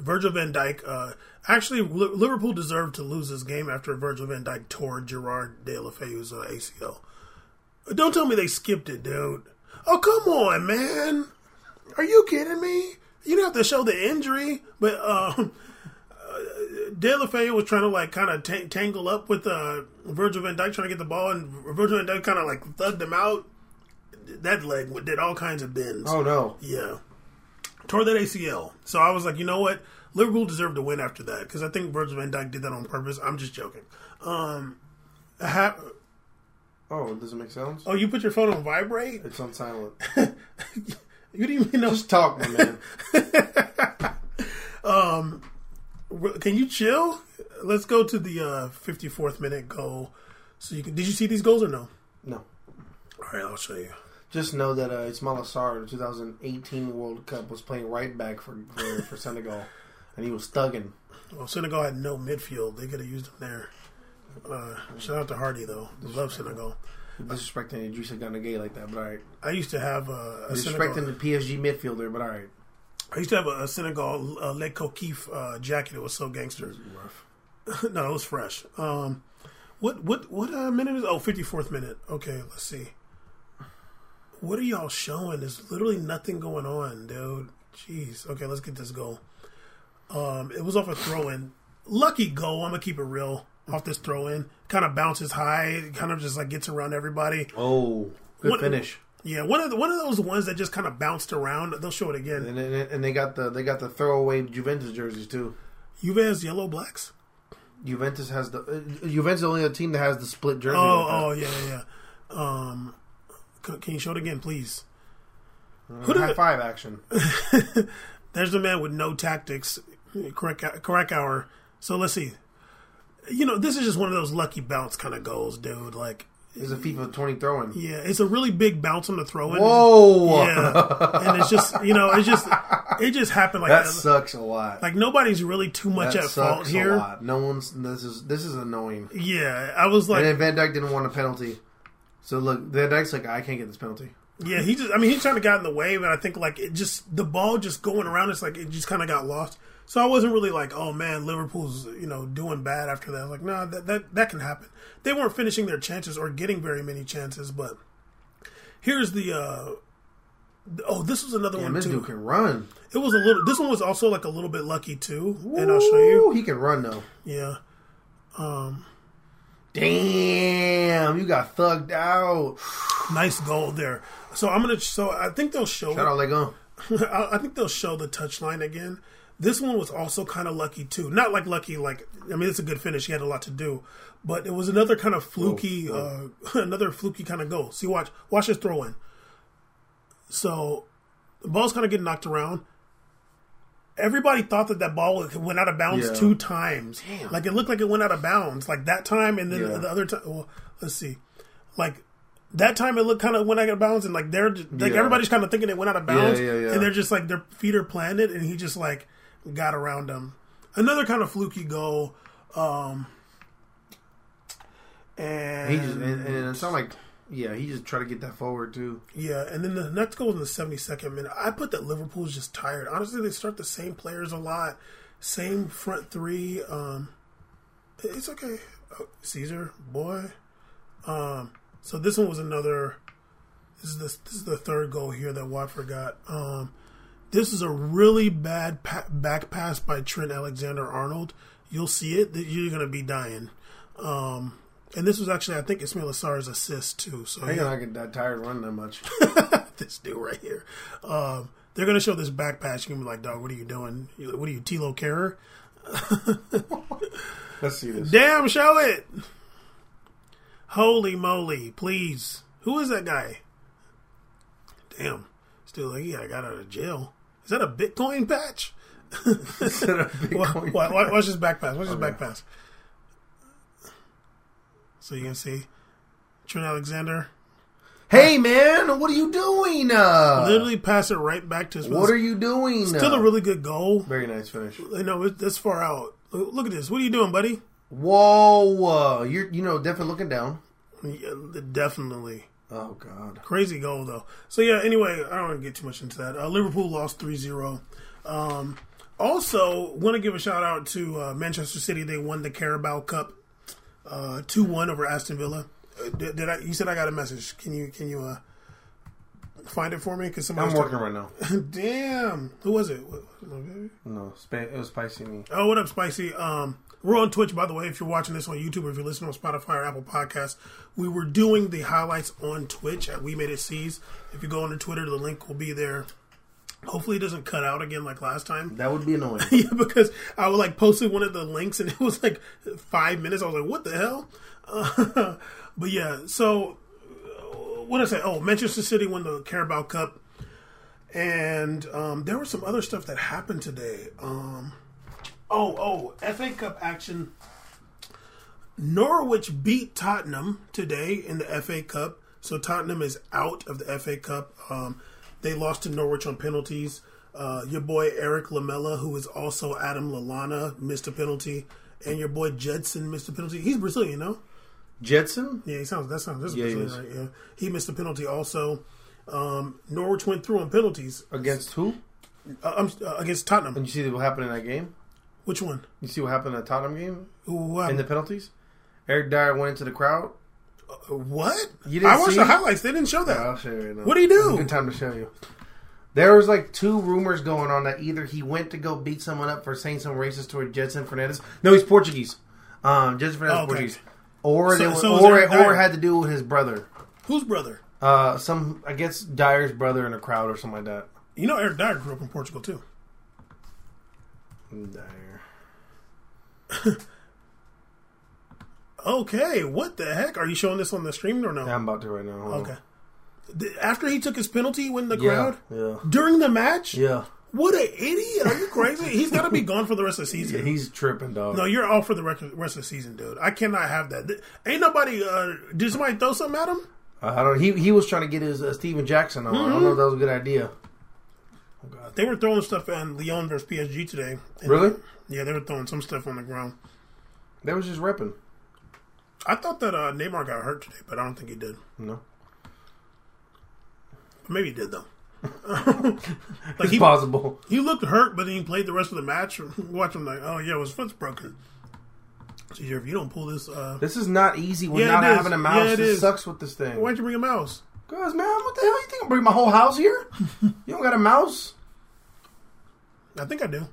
Virgil Van Dijk. Uh, actually, Liverpool deserved to lose this game after Virgil Van Dijk tore Gerard Deulofeu's uh, ACL. Don't tell me they skipped it, dude. Oh, come on, man. Are you kidding me? You don't have to show the injury, but um, uh, Deulofeu was trying to like kind of t- tangle up with uh, Virgil Van Dijk trying to get the ball, and Virgil Van Dijk kind of like thugged him out. That leg did all kinds of bends. Oh no. Yeah. Tore that ACL. So I was like, you know what? Liverpool deserved to win after that because I think Virgil van Dijk did that on purpose. I'm just joking. Um, ha- Oh, it doesn't make sense. oh, you put your phone on vibrate? It's on silent. You didn't even know. Just talk, my man. Can you chill? Let's go to the uh, 54th minute goal. So you can. Did you see these goals or no? No. All right, I'll show you. Just know that uh, Ismaila Sarr, the 2018 World Cup, was playing right back for for, for Senegal, and he was thugging. Well, Senegal had no midfield. They could have used him there. Uh, shout out to Hardy though. Love Senegal. Disrespecting Idrissa Gana Gueye like that, but all right. I used to have a, a Senegal. Disrespecting the PSG midfielder, but all right. I used to have a, a Senegal uh, Le Coquif uh, jacket. It was so gangster. Rough. no, it was fresh. Um, what what what uh, minute is? Oh, 54th minute. Okay, let's see. What are y'all showing? There's literally nothing going on, dude. Jeez. Okay, let's get this goal. Um, it was off a throw in. Lucky goal. I'm gonna keep it real. Off this throw in, kind of bounces high, kind of just like gets around everybody. Oh, good What- finish. Yeah, one of the, one of those ones that just kind of bounced around. They'll show it again. And, and, and they got the they got the throwaway Juventus jerseys too. Juventus yellow blacks. Juventus has the uh, Juventus is the only other team that has the split jersey. Oh, like oh, yeah, yeah. Um, can you show it again, please? Uh, high five action. There's the man with no tactics. Correct, correct hour. So let's see. You know, this is just one of those lucky bounce kind of goals, dude. Like, It's a FIFA 20 throwing. yeah, it's a really big bounce on the throw in. Whoa, Yeah, and it's just you know, it just it just happened like that that. sucks a lot. Like nobody's really too much that at fault a here. lot. No one's this is this is annoying. Yeah, I was like, and then Van Dijk didn't want a penalty. So look, Van Dijk's like, I can't get this penalty. Yeah, he just. I mean, he's trying to get in the way, but I think like it just the ball just going around. It's like it just kind of got lost. So I wasn't really like, oh man, Liverpool's you know doing bad after that. I was like, nah, that that that can happen. They weren't finishing their chances or getting very many chances, but here's the. uh Oh, this was another Damn, one too. can run. It was a little. This one was also like a little bit lucky too, and I'll show you. Ooh, He can run though. Yeah. Um, Damn, you got thugged out. nice goal there. So I'm gonna. So I think they'll show. Shout out Lego. I think they'll show the touchline again. This one was also kind of lucky too. Not like lucky, like I mean, it's a good finish. He had a lot to do, but it was another kind of fluky, Uh, another fluky kind of goal. See, watch, watch this throw in. So the ball's kind of getting knocked around. Everybody thought that that ball went out of bounds Yeah. two times. Like it looked like it went out of bounds, like that time, and then Yeah. the other time. Well, let's see, like. That time it looked kind of went out of bounds, and like they're just, like Yeah. everybody's kind of thinking it went out of bounds, and they're just like their feet are planted, and he just like got around them. Another kind of fluky goal, um, and He just and, and it's not like yeah, he just tried to get that forward too. yeah, and then the next goal in the seventy second minute. I put that Liverpool's just tired. Honestly, they start the same players a lot, same front three. Um, it's okay, oh, Caesar boy. Um, so this one was another. This is the this is the third goal here that Watford got. Um, this is a really bad pa- back pass by Trent Alexander Arnold. You'll see it. You're gonna be dying. Um, and this was actually, I think, Ismaila Sarr's assist too. So I ain't yeah gonna get that tired running that much. this dude right here. Um, they're gonna show this back patch. You're gonna be like, dog, what are you doing? What are you, Thilo Kehrer? Let's see this. Damn, show it! Holy moly, please. Who is that guy? Damn. Still like, yeah, I got out of jail. Is that a Bitcoin patch? Wa- wa- wa- Watch his back pass. Watch his back pass. So you can see Trent Alexander Hey man, what are you doing? Uh, literally pass it right back to his. what are you doing? Still uh? a really good goal. very nice finish. I know that's far out. Look look at this. What are you doing, buddy? Whoa, uh, you're you know definitely looking down. Yeah, definitely. Oh god. Crazy goal though. So yeah. Anyway, I don't want to get too much into that. Uh, Liverpool lost 3-0. Um, also, want to give a shout out to uh, Manchester City. They won the Carabao Cup, uh, two one over Aston Villa. Uh, did, did I? You said I got a message. Can you can you uh, find it for me? Because I'm working right now. Damn. Who was it? What- No, it was spicy me. Oh, what up, Spicy? Um, we're on Twitch, by the way. If you're watching this on YouTube, or if you're listening on Spotify or Apple Podcasts, we were doing the highlights on Twitch at We Made It Seas. If you go on to Twitter, the link will be there. Hopefully, it doesn't cut out again like last time. That would be annoying. yeah, because I was like posted one of the links and it was like five minutes. I was like, what the hell? Uh, but yeah, so uh, what did I say? Oh, Manchester City won the Carabao Cup. And um, there was some other stuff that happened today. Um, oh, oh, FA Cup action. Norwich beat Tottenham today in the FA Cup. So Tottenham is out of the FA Cup. Um, they lost to Norwich on penalties. Uh, your boy Erik Lamela, who is also Adam Lallana, missed a penalty, and your boy Gedson missed a penalty. He's Brazilian, no? Gedson? Yeah, he sounds. That sounds. That's Yeah, Brazilian, right? Yeah, he missed a penalty also. Um, Norwich went through on penalties Against who? uh, uh, against Tottenham. And you see what happened in that game? Which one? You see what happened in the Tottenham game? Who In the penalties? Eric Dier went into the crowd. What? You didn't I watched see the it? highlights. They didn't show that. I'll show you right now. What'd he do? Good time to show you. There was like two rumors going on that either he went to go beat someone up for saying some racist toward Gedson Fernandes. No, he's Portuguese. Um, Gedson Fernandes Oh, okay. Portuguese. Or So- they were, so is or, Eric or Dier- it had to do with his brother. Whose brother? Uh, some I guess Dier's brother in a crowd or something like that. You know, Eric Dier grew up in Portugal too. Dier. Okay, what the heck? Are you showing this on the stream or no? Yeah, I'm about to right now. Hold. Okay. After he took his penalty, when the crowd yeah, during the match, yeah. what an idiot! Are you crazy? He's got to be gone for the rest of the season. Yeah, he's tripping, dog. no, you're off for the rest of the season, dude. I cannot have that. Th- Ain't nobody. Uh, did somebody throw something at him? I don't. He he was trying to get his uh, Stephen Jackson on. I don't know if that was a good idea. Oh God. They were throwing stuff at Lyon versus PSG today. And- Really? Yeah, they were throwing some stuff on the ground. They was just repping. I thought that uh, Neymar got hurt today, but I don't think he did. No, maybe he did though. like it's he, possible. he looked hurt, but then he played the rest of the match. Watch him like, oh yeah, his foot's broken. So if you don't pull this, uh, This is not easy with Yeah, not having a mouse. Yeah, it this is. sucks with this thing. why'd you bring a mouse? Cause man, what the hell you think? I'm bringing my whole house here? you don't got a mouse? I think I do.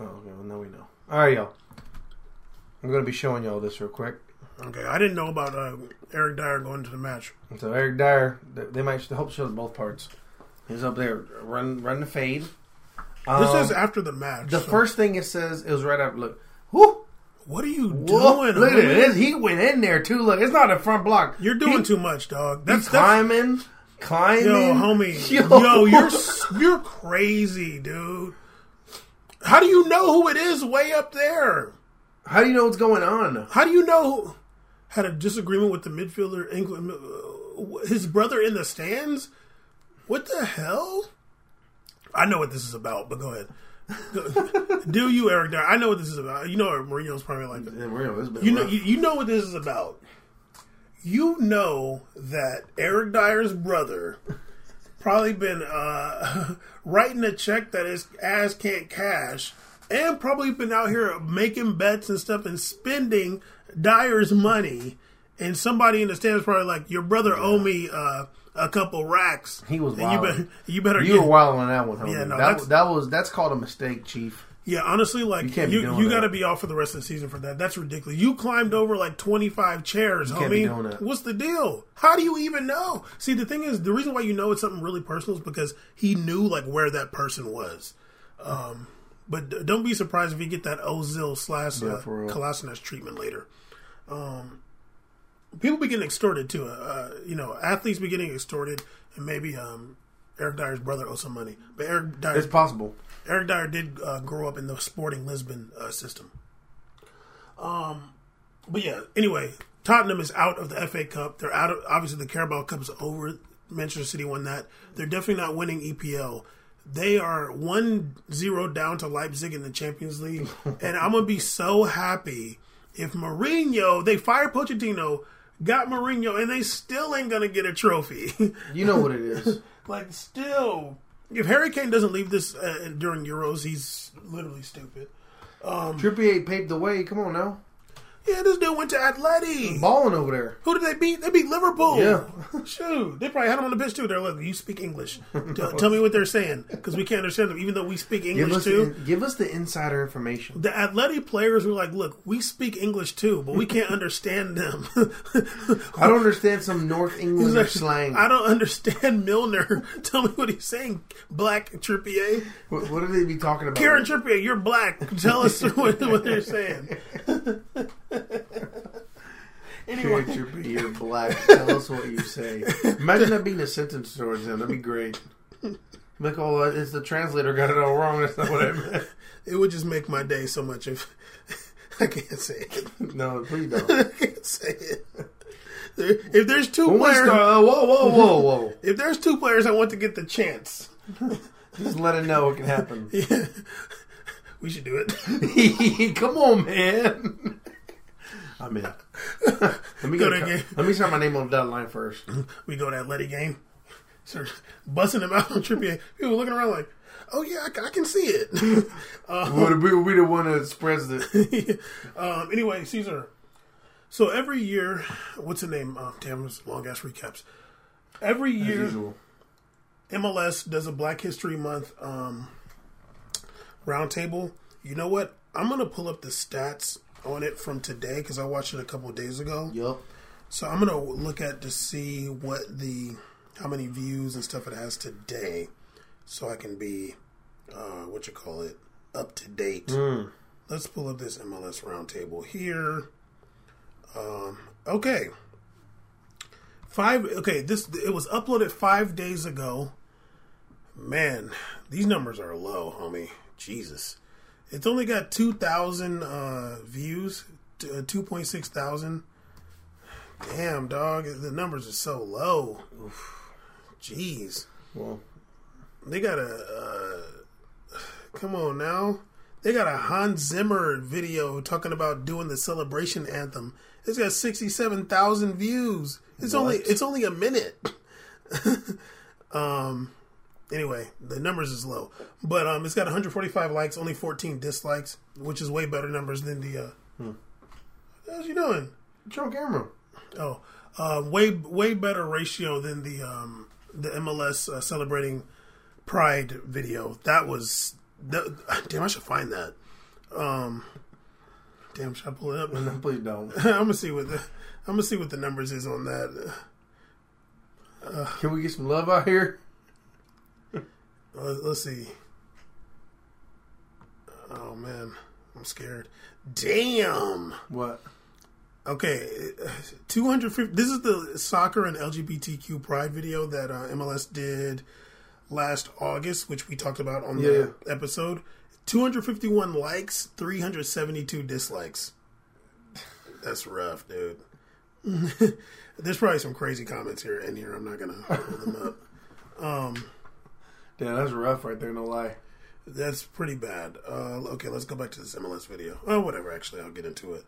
Oh, okay. Well, now we know. All right, y'all. I'm gonna be showing y'all this real quick. Okay, I didn't know about uh, Eric Dier going to the match. So Eric Dier, they- might hope show both parts. He's up there, run, run the fade. This Um, is after the match. the so- first thing it says. It was right after. Look, whoo, What are you whoa, doing? look at this. He went in there too. Look, it's not a front block. You're doing He- too much, dog. He's That's, that's climbing, climbing. yo, homie. Yo. Yo. you're you're crazy, dude. How do you know who it is way up there? How do you know what's going on? How do you know who had a disagreement with the midfielder? England, uh, his brother in the stands. What the hell? I know what this is about, but go ahead. Do you, Eric? I know what this is about. You know, Mourinho's probably like that. Yeah, been You know, you, you know what this is about. You know that Eric Dier's brother probably been uh, writing a check that his ass can't cash, and probably been out here making bets and stuff and spending Dier's money. And somebody in the stands probably like, "Your brother owe me uh, a couple racks." He was and you better, you better You get, were wild on that one, homie. Yeah, no, that, that's- that was that's called a mistake, Chief. Yeah, honestly, like You you, you, got to be off for the rest of the season for that. That's ridiculous. You climbed over like twenty five chairs, homie. doing that. What's the deal? How do you even know? See, the thing is, the reason why you know it's something really personal is because he knew like where that person was. Um, but don't be surprised if you get that Ozil slash Yeah, uh. Kolasinac treatment later. Um, people be getting extorted too. Uh, you know, athletes be getting extorted, and maybe um, Eric Dier's brother owes some money. But Eric Dier's It's possible. Eric Dier did uh, grow up in the Sporting Lisbon uh, system. Um, but yeah. Anyway, Tottenham is out of the FA Cup. They're out of obviously the Carabao Cup is over. Manchester City won that. They're definitely not winning EPL. They are 1-0 down to Leipzig in the Champions League, and I'm gonna be so happy if Mourinho they fired Pochettino, got Mourinho, and they still ain't gonna get a trophy. You know what it is. like still if harry kane doesn't leave this uh, during euros he's literally stupid Um, Trippier paved the way. Come on now, yeah this dude went to atleti balling over there. who did they beat they beat liverpool Yeah. shoot they probably had him on the bench too they're like you speak english tell, tell me what they're saying because we can't understand them even though we speak english us, too the, give us the insider information. the athletic players were like look we speak english too but we can't understand them I don't understand some North England Like, slang. i don't understand milner tell me what he's saying black trippier What, what do they be talking about? Kieran Trippier, you're black. Tell us what, what they're saying. anyway, Kieran Trippier, you're black. Tell us what you say. Imagine that being a sentence towards them. That'd be great. Like, oh, it's the translator got it all wrong. That's not what I meant. it would just make my day so much if I can't say it. No, please don't. can't say it. There- If there's two When players, start, uh, whoa, whoa, whoa, whoa. if there's two players, I want to get the chance. Just let it know what can happen. Yeah. We should do it. Come on, man. I'm in. Let me Go go. to game. Let me sign my name on the dotted line first. We go to that Letty game. Start busting him out on Trippier. People looking around like, oh yeah, I, I can see it. Would we we the one that spreads it? um, anyway, Caesar. So every year, what's the name? Oh, damn, this long ass recaps. Every year. MLS does a Black History Month um, roundtable. You know what? I'm gonna pull up the stats on it from today because I watched it a couple days ago. Yep. So I'm gonna look at to see what the how many views and stuff it has today, so I can be uh, what you call it up to date. Let's pull up this MLS roundtable here. Um, okay, five. Okay, this it was uploaded five days ago. Man, these numbers are low, homie. Jesus, it's only got two thousand uh, views, uh, two point six thousand. Damn, dog, the numbers are so low. Jeez, Well, they got a. Uh, come on now, they got a Hans Zimmer video talking about doing the celebration anthem. It's got sixty-seven thousand views. It's only it's only a minute. um. Anyway, the numbers is low, but um, it's got 145 likes, only 14 dislikes, which is way better numbers than the. Uh, How's you doing? it's on camera. Oh, uh, way way better ratio than the um, the MLS uh, celebrating Pride video. That was that, damn. I should find that. Um, damn, should I pull it up? No, please don't. I'm gonna see what the I'm gonna see what the numbers is on that. Uh, Can we get some love out here? Let's see. Oh man, I'm scared. Damn. What? Okay, two hundred fifty. This is the soccer and LGBTQ pride video that uh, MLS did last August, which we talked about on the episode. Two hundred fifty-one likes, three hundred seventy-two dislikes. That's rough, dude. There's probably some crazy comments here in here. I'm not gonna pull them up. Damn, that's rough right there. No lie. That's pretty bad. Uh, okay, let's go back to this MLS video. Oh, whatever. Actually, I'll get into it.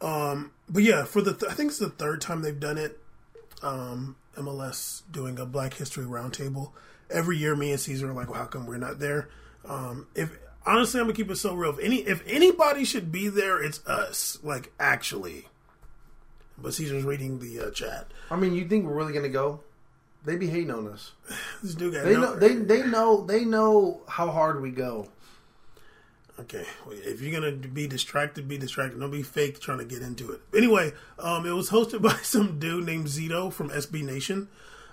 Um, but yeah, for the th- I think it's the third time they've done it. Um, MLS doing a Black History Roundtable every year. Me and Caesar are like, well, how come we're not there? Um, if honestly, I'm gonna keep it so real. If any if anybody should be there, it's us. Like actually. But Caesar's reading the uh, chat. I mean, you think we're really gonna go? They be hating on us. This dude got They know. They they know. They know how hard we go. Okay, if you're gonna be distracted, be distracted. Don't be fake trying to get into it. Anyway, um, it was hosted by some dude named Zito from SB Nation,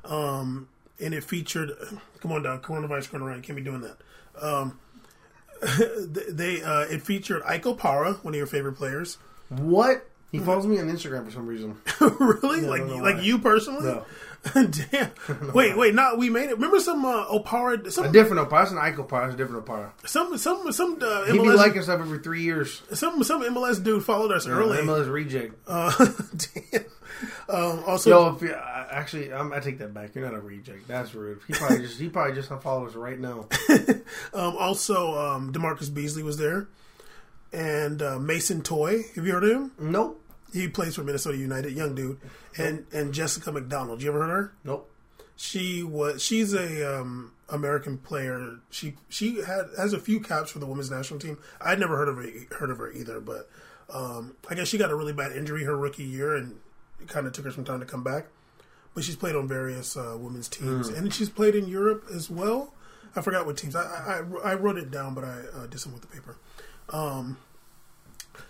um, and it featured. Come on, down, coronavirus going around. Can't be doing that. Um, they uh, it featured Ike Opara, one of your favorite players. What? He follows me on Instagram for some reason. really? I like like why. you personally? No. Damn. Wait, wait. Not we made it. Remember some uh, Opara? A Some different Opara. It's an Ike Opara. It's a different Opara. some some some uh, He be MLS liking stuff every three years. some some MLS dude followed us early. MLS reject. Uh, damn. Um, also, Yo, if you, actually, I'm, I take that back. You're not a reject. That's rude. He probably just he probably just unfollowed us right now. um, also um, DaMarcus Beasley was there, and uh, Mason Toye. Have you heard of him? Nope. He plays for Minnesota United, young dude, and and Jessica McDonald. You ever heard of her? Nope. She was she's a um, American player. She she had has a few caps for the women's national team. I'd never heard of her heard of her either, but um, I guess she got a really bad injury her rookie year, and it kind of took her some time to come back. But she's played on various uh, women's teams, and she's played in Europe as well. I forgot what teams. I I, I wrote it down, but I uh, did some with the paper. Um,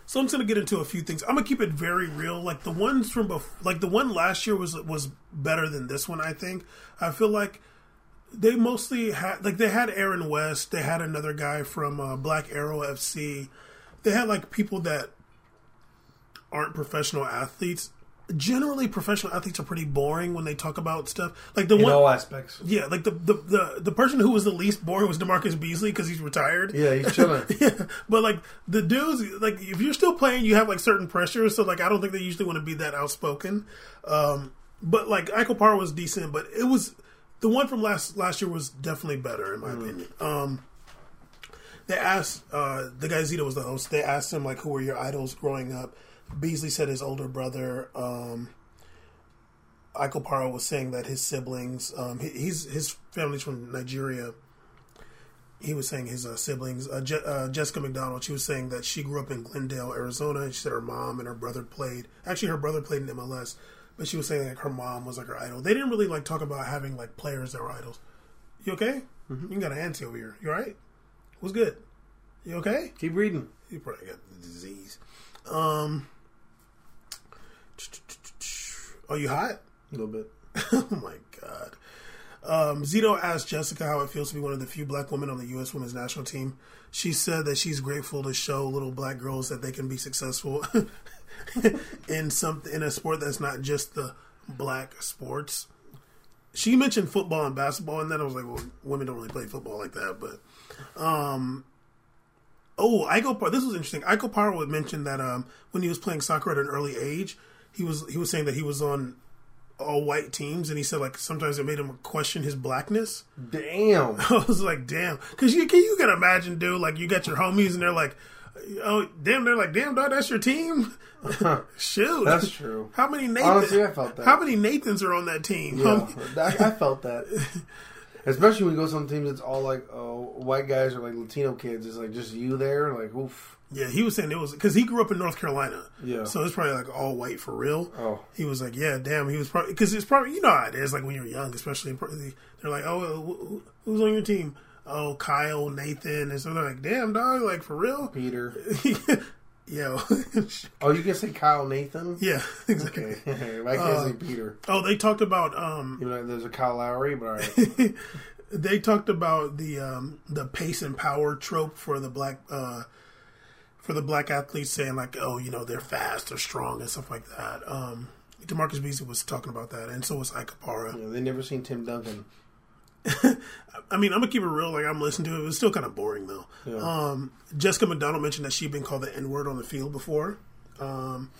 so I'm just gonna get into a few things. I'm gonna keep it very real. Like the ones from bef- like the one last year was was better than this one. I think. I feel like they mostly had like they had Aaron West. They had another guy from uh, Black Arrow FC. They had like people that aren't professional athletes. Generally, professional athletes are pretty boring when they talk about stuff. Like the In one, all aspects. yeah, like the, the the the person who was the least boring was DaMarcus Beasley because he's retired. Yeah, he's chilling. Yeah, but like the dudes, like if you're still playing, you have like certain pressures. So like I don't think they usually want to be that outspoken. Um, but like Ike Opara was decent, but it was the one from last last year was definitely better in my opinion. Um, they asked uh, the guy Zito was the host. They asked him like, "Who were your idols growing up?" Beasley said his older brother. Um, Ike Opara was saying that his siblings, um, he, he's his family's from Nigeria he was saying his uh, siblings. Uh, Je- uh, Jessica McDonald, she was saying that she grew up in Glendale, Arizona. And she said her mom and her brother played. Actually, her brother played in MLS, but she was saying like her mom was like her idol. They didn't really like talk about having like players that were idols. You okay? You got a antsy over here. You all right? What's good? You okay? Keep reading. You probably got the disease. Um. Are you hot? A little bit. oh my god. Um, Zito asked Jessica how it feels to be one of the few black women on the U.S. women's national team. She said that she's grateful to show little black girls that they can be successful in something in a sport that's not just the black sports. She mentioned football and basketball, and then I was like, "Well, women don't really play football like that." But, um, oh, Par. This was interesting. Par would mention that um, when he was playing soccer at an early age, he was he was saying that he was on all white teams, and he said like sometimes it made him question his blackness. Damn. I was like, damn, because you can you can imagine, dude, like you got your homies, and they're like, oh, damn, they're like, damn, dog, that's your team. Uh-huh. Shoot, That's true. How many Nathans? Honestly, I felt that. How many Nathans are on that team? Yeah, I, I felt that. Especially when you go to some teams, it's all like oh, white guys or like Latino kids. It's like just you there, like oof. Yeah, he was saying it was because he grew up in North Carolina. Yeah. So it's probably like all white for real. Oh. He was like, yeah, damn. He was probably because it's probably you know how it is like when you're young, especially they're like, oh, who- who- who's on your team? Oh, Kyle, Nathan, and so they're like, damn, dog, like for real. Peter. Yo, Oh, you can say Kyle Nathan. yeah, exactly. Okay, I can't say Peter. Oh, they talked about um, Even though there's a Kyle Lowry, but all right. they talked about the um, the pace and power trope for the black uh, for the black athletes, saying like, oh, you know, they're fast, they're strong, and stuff like that. Um, DaMarcus Beasley was talking about that, and so was Ike Opara. Yeah, they never seen Tim Duncan. I mean, I'm gonna keep it real. Like I'm listening to it. It was still kind of boring though. Yeah. Um, Jessica McDonald mentioned that she'd been called the N word on the field before. Um,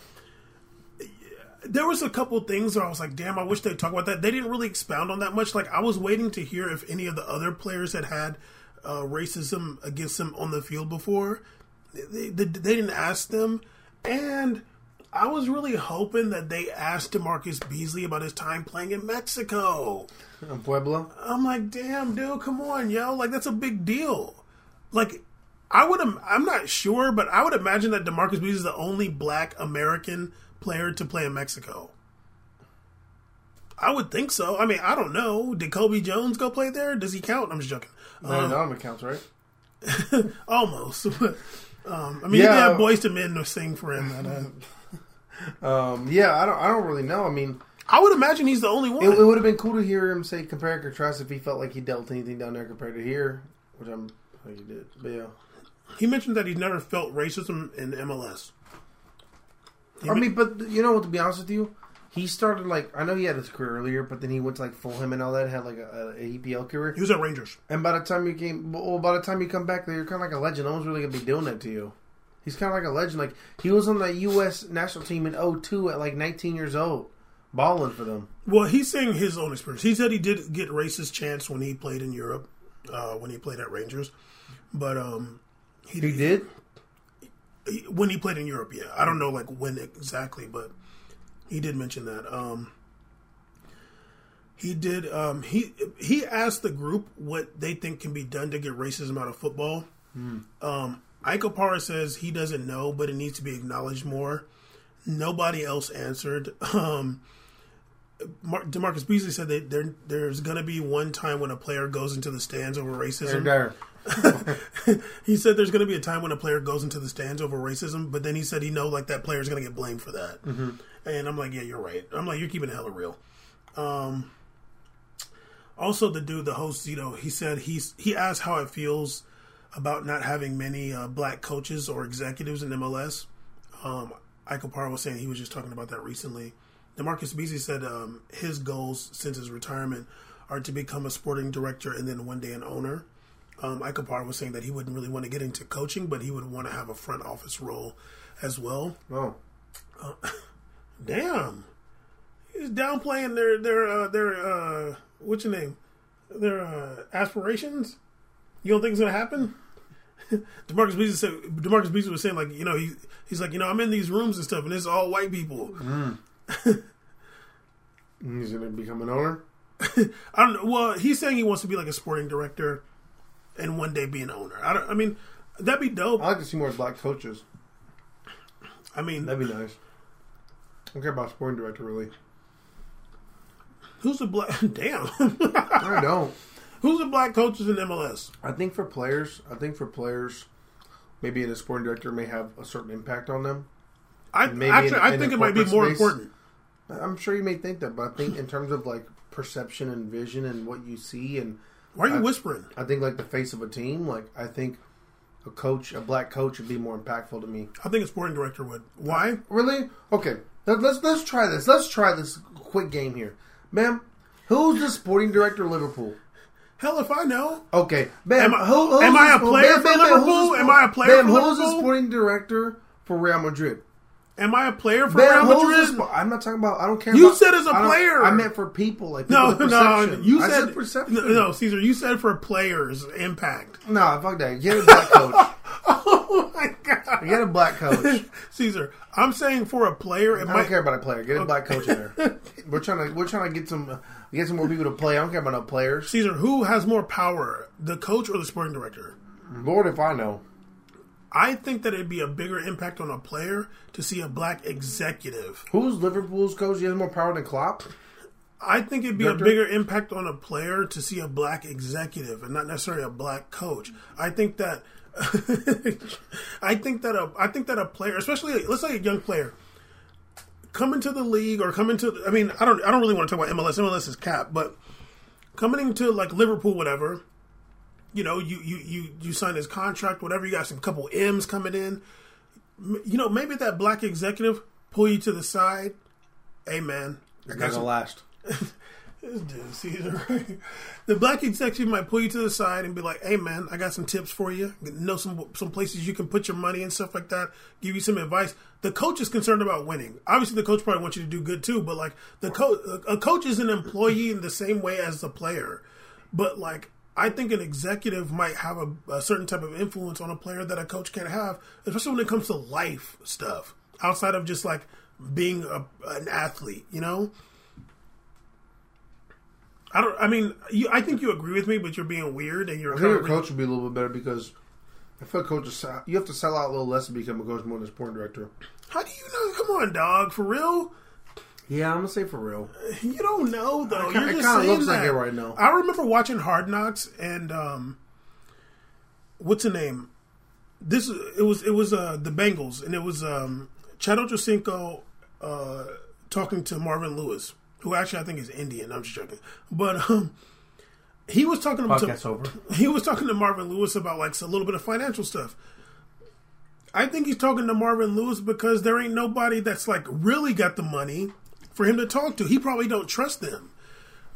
there was a couple things where I was like, "Damn, I wish they'd talk about that." They didn't really expound on that much. Like I was waiting to hear if any of the other players had had uh, racism against them on the field before. They, they, they didn't ask them, and I was really hoping that they asked DaMarcus Beasley about his time playing in Mexico. Uh, Puebla. I'm like, damn, dude, come on, yo, like that's a big deal. Like, I would, im- not sure, but I would imagine that DaMarcus Beasley is the only Black American player to play in Mexico. I would think so. I mean, I don't know. Did Cobi Jones go play there? Does he count? I'm just joking. No, Um, of counts, right? Almost. um, I mean, Yeah. he have Boyz II Men to sing for him. And, uh, Um, yeah, I don't. I don't really know. I mean, I would imagine he's the only one. it, it would have been cool to hear him say compare and contrast if he felt like he dealt anything down there compared to here, which I'm. I think he did. But yeah. he mentioned that he's never felt racism in MLS. He I mean, but you know what? To be honest with you, he started like I know he had his career earlier, but then he went to like Fulham and all that, had like a, a EPL career. he was at Rangers. And by the time you came, well, by the time you come back, there, you're kind of like a legend. No one's really gonna be doing that to you. He's kind of like a legend. Like he was on the U.S. national team in 02 at like 19 years old, balling for them. Well, he's saying his own experience. He said he did get racist chance when he played in Europe, uh, when he played at Rangers. But um, He did. he- when he played in Europe, yeah, I don't know like when exactly, but he did mention that. Um, he did. Um, he he asked the group what they think can be done to get racism out of football. Um, Ike Opara says he doesn't know, but it needs to be acknowledged more. Nobody else answered. Um, Mar- DaMarcus Beasley said that there there's going to be one time when a player goes into the stands over racism. He said there's going to be a time when a player goes into the stands over racism, but then he said he know like that player is going to get blamed for that. And I'm like, yeah, you're right. I'm like, you're keeping it hella real. Um, also, the dude, the host you know, he said he's he asked how it feels about not having many uh, black coaches or executives in MLS. Um, Ike Opara was saying he was just talking about that recently. DaMarcus Beasley said um, his goals since his retirement are to become a sporting director and then one day an owner. Um, Ike was saying that he wouldn't really want to get into coaching, but he would want to have a front office role as well. Oh, Damn, he's downplaying their their uh, their uh, what's your name? Their uh, aspirations. You don't think it's gonna happen? DaMarcus Beasley said. DaMarcus Beasley was saying like, you know, he he's like, you know, I'm in these rooms and stuff, and it's all white people. he's gonna become an owner. I don't know. Well, he's saying he wants to be like a sporting director, and one day be an owner. I don't. I mean, that'd be dope. I like to see more black coaches. I mean, That'd be nice. I don't care about sporting director really. who's the black? Damn, I don't. who's the black coaches in MLS? I think for players, I think for players, maybe a sporting director may have a certain impact on them. I Maybe actually, in- I in think it might be more space. important. I'm sure you may think that, but I think in terms of like perception and vision and what you see, and Why are you I- whispering? I think like the face of a team, like I think a coach, a black coach, would be more impactful to me. I think a sporting director would. Why? Really? Okay, let's let's try this. Let's try this quick game here, ma'am. Who's the sporting director of Liverpool? Hell if I know. Okay, ma'am. Am I- who, who's am I a player ma'am, for ma'am, ma'am, who's the Liverpool? Am I a player ma'am, for who's the sporting director for Real Madrid? Am I a player for Real Madrid? spo- I'm not talking about. I don't care. You about- said as a I player. I meant for people, like No, people no. perception. You I said, perception. No, no, Caesar. You said for players impact. No, fuck that. Get a black coach. Oh my god, Get a black coach. Caesar. I'm saying for a player, it I don't might. care about a player. Get a black coach in there. We're trying to we're trying to get some get some more people to play. I don't care about no players. Caesar, who has more power, the coach or the sporting director? Lord, if I know. I think that it'd be a bigger impact on a player to see a black executive. Who's Liverpool's coach? He has more power than Klopp. I think it'd be a bigger impact on a player to see a black executive and not necessarily a black coach. I think that I think that a I think that a player, especially let's say a young player, coming into the league or coming to I mean, I don't I don't really want to talk about MLS. MLS is cap, but coming into like Liverpool, whatever, you know, you you you you sign his contract, whatever. You got some couple M's coming in. You know, maybe that black executive pull you to the side. Hey man, I got some last. this dude, Caesar. the black executive might pull you to the side and be like, "Hey, man, I got some tips for you. Know some some places you can put your money and stuff like that. Give you some advice." The coach is concerned about winning. Obviously, the coach probably wants you to do good too. But like the coach, a coach is an employee in the same way as the player. But like, I think an executive might have a, a certain type of influence on a player that a coach can't have, especially when it comes to life stuff outside of just like being a, an athlete. You know. I don't. I mean, you, I think you agree with me, but you're being weird and you're I kind think of a coach would be a little bit better because I feel like coaches you have to sell out a little less to become a coach more than a sporting director. How do you know? Come on, dog. For real? Yeah, I'm gonna say for real. You don't know though. It kinda- You're it kinda saying looks like it right now. I remember watching Hard Knocks, and um, what's the name? This it was it was uh the Bengals and it was um Chad Ochocinco uh talking to Marvin Lewis, who actually I think is Indian. I'm just joking, but um he was talking Podcast to over. he was talking to Marvin Lewis about like a little bit of financial stuff. I think he's talking to Marvin Lewis because there ain't nobody that's like really got the money for him to talk to. He probably don't trust them.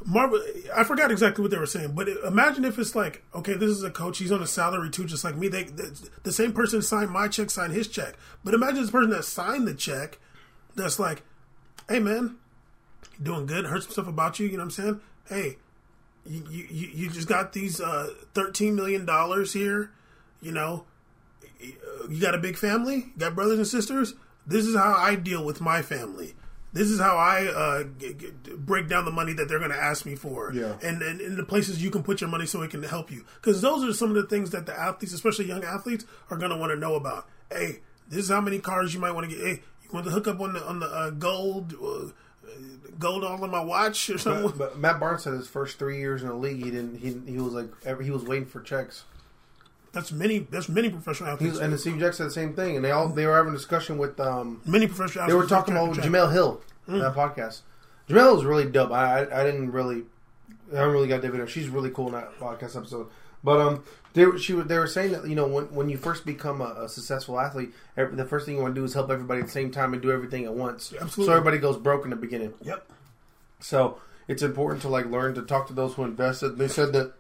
Marvin, I forgot exactly what they were saying, but imagine if it's like, okay, this is a coach. He's on a salary too, just like me. They the, the same person signed my check, signed his check. But imagine this person that signed the check, that's like, hey man, doing good? Heard some stuff about you. You know what I'm saying? Hey, you you, you just got these uh, thirteen million dollars here. You know, you got a big family, you got brothers and sisters. This is how I deal with my family. This is how I uh, g- g- break down the money that they're going to ask me for, Yeah. and, and in the places you can put your money so it can help you. Because those are some of the things that the athletes, especially young athletes, are going to want to know about. Hey, this is how many cars you might want to get. Hey, you want to hook up on the on the uh, gold, uh, gold all on my watch or something. But, but Matt Barnes said his first three years in the league, he didn't. He, he was like every, he was waiting for checks. that's many. That's many professional athletes. and the Steve Jackson said the same thing, and they all they were having a discussion with um many professional. Athletes. They were talking about Jemele Hill in that podcast. Jemele was really dope. I, I I didn't really I haven't really got David. She's really cool in that podcast episode. But um, they were- she they were saying that you know when when you first become a, a successful athlete, every, the first thing you want to do is help everybody at the same time and do everything at once. Absolutely. So everybody goes broke in the beginning. Yep. So it's important to like learn to talk to those who invested. They said that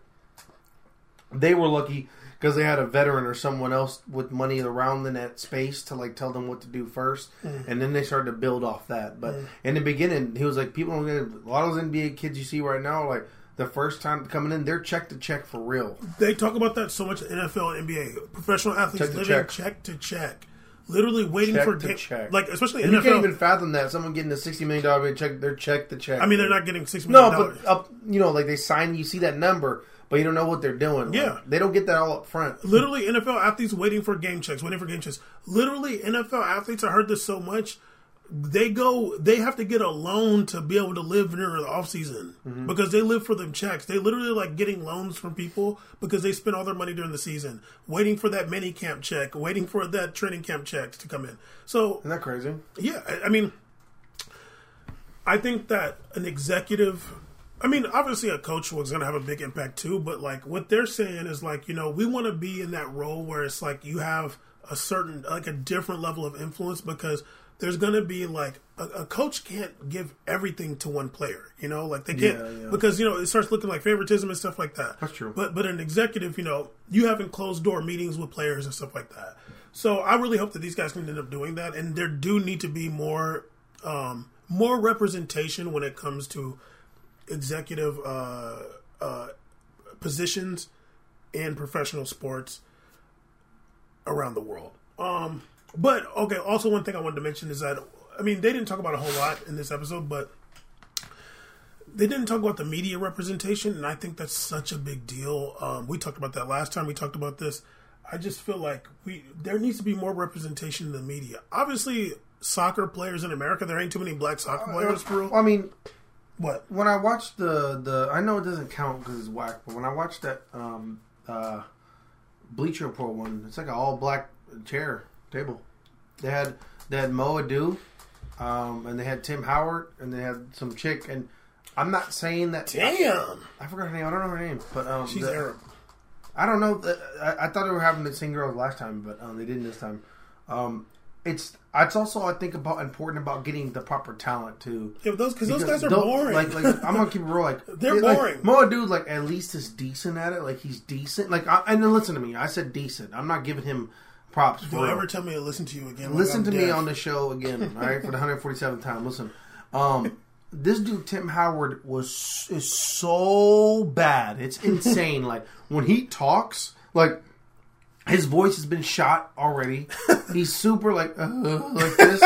they were lucky because they had a veteran or someone else with money around in that space to like tell them what to do first, mm. and then they started to build off that. But mm. in the beginning, he was like, people don't get a lot of those NBA kids you see right now, like the first time coming in, they're check to check for real. They talk about that so much in NFL and NBA. Professional athletes Check living check. check to check. Literally waiting Check for to game, check. like especially And you can't even fathom that someone getting a sixty million dollar check. They're check to check. I mean, they're not getting six million No, but up, you know, like they sign, you see that number, but you don't know what they're doing. Like, Yeah. they don't get that all up front. Literally, NFL athletes waiting for game checks, waiting for game checks. Literally, NFL athletes. I heard this so much. They go. They have to get a loan to be able to live during the off season Mm-hmm. because they live for them checks. They literally like getting loans from people because they spend all their money during the season, waiting for that mini camp check, waiting for that training camp checks to come in. So Isn't that crazy? Yeah, I- I mean, I think that an executive, I mean, obviously a coach was going to have a big impact too, but like what they're saying is like, you know, we want to be in that role where it's like you have a certain, like a different level of influence because there's going to be like a, a coach can't give everything to one player, you know, like they can't Yeah, yeah. because you know it starts looking like favoritism and stuff like that. That's true. But but an executive, you know, you having closed door meetings with players and stuff like that. So I really hope that these guys can end up doing that, and there do need to be more um, more representation when it comes to executive uh, uh, positions in professional sports around the world. Um, but okay, also one thing I wanted to mention is that I mean they didn't talk about a whole lot in this episode, but they didn't talk about the media representation, and I think that's such a big deal. Um, we talked about that last time. We talked about this. I just feel like we there needs to be more representation in the media. Obviously, soccer players in America, there ain't too many black soccer players for real. I mean, What? when I watched the the, I know it doesn't count because it's whack, but when I watched that um, uh, Bleacher Report one, it's like an all black chair table. They had they had Mo Edu, um, and they had Tim Howard, and they had some chick. And I'm not saying that. Damn, I forgot her name. I don't know her name, but um, she's the- Arab. I don't know. I, I thought they were having the same girls last time, but um, they didn't this time. Um, it's it's also I think about important about getting the proper talent too. Yeah, those because those guys are boring. Like, like I'm gonna keep it real. Like They're like, boring. Moa dude, like at least is decent at it. Like he's decent. Like I, and then listen to me. I said decent. I'm not giving him props. Don't ever tell me to listen to you again. listen I'm to me on the show again. All right, for the 147th time. Listen, um, this dude Tim Howard was is so bad. It's insane. like when he talks, like his voice has been shot already. He's super like uh, like this,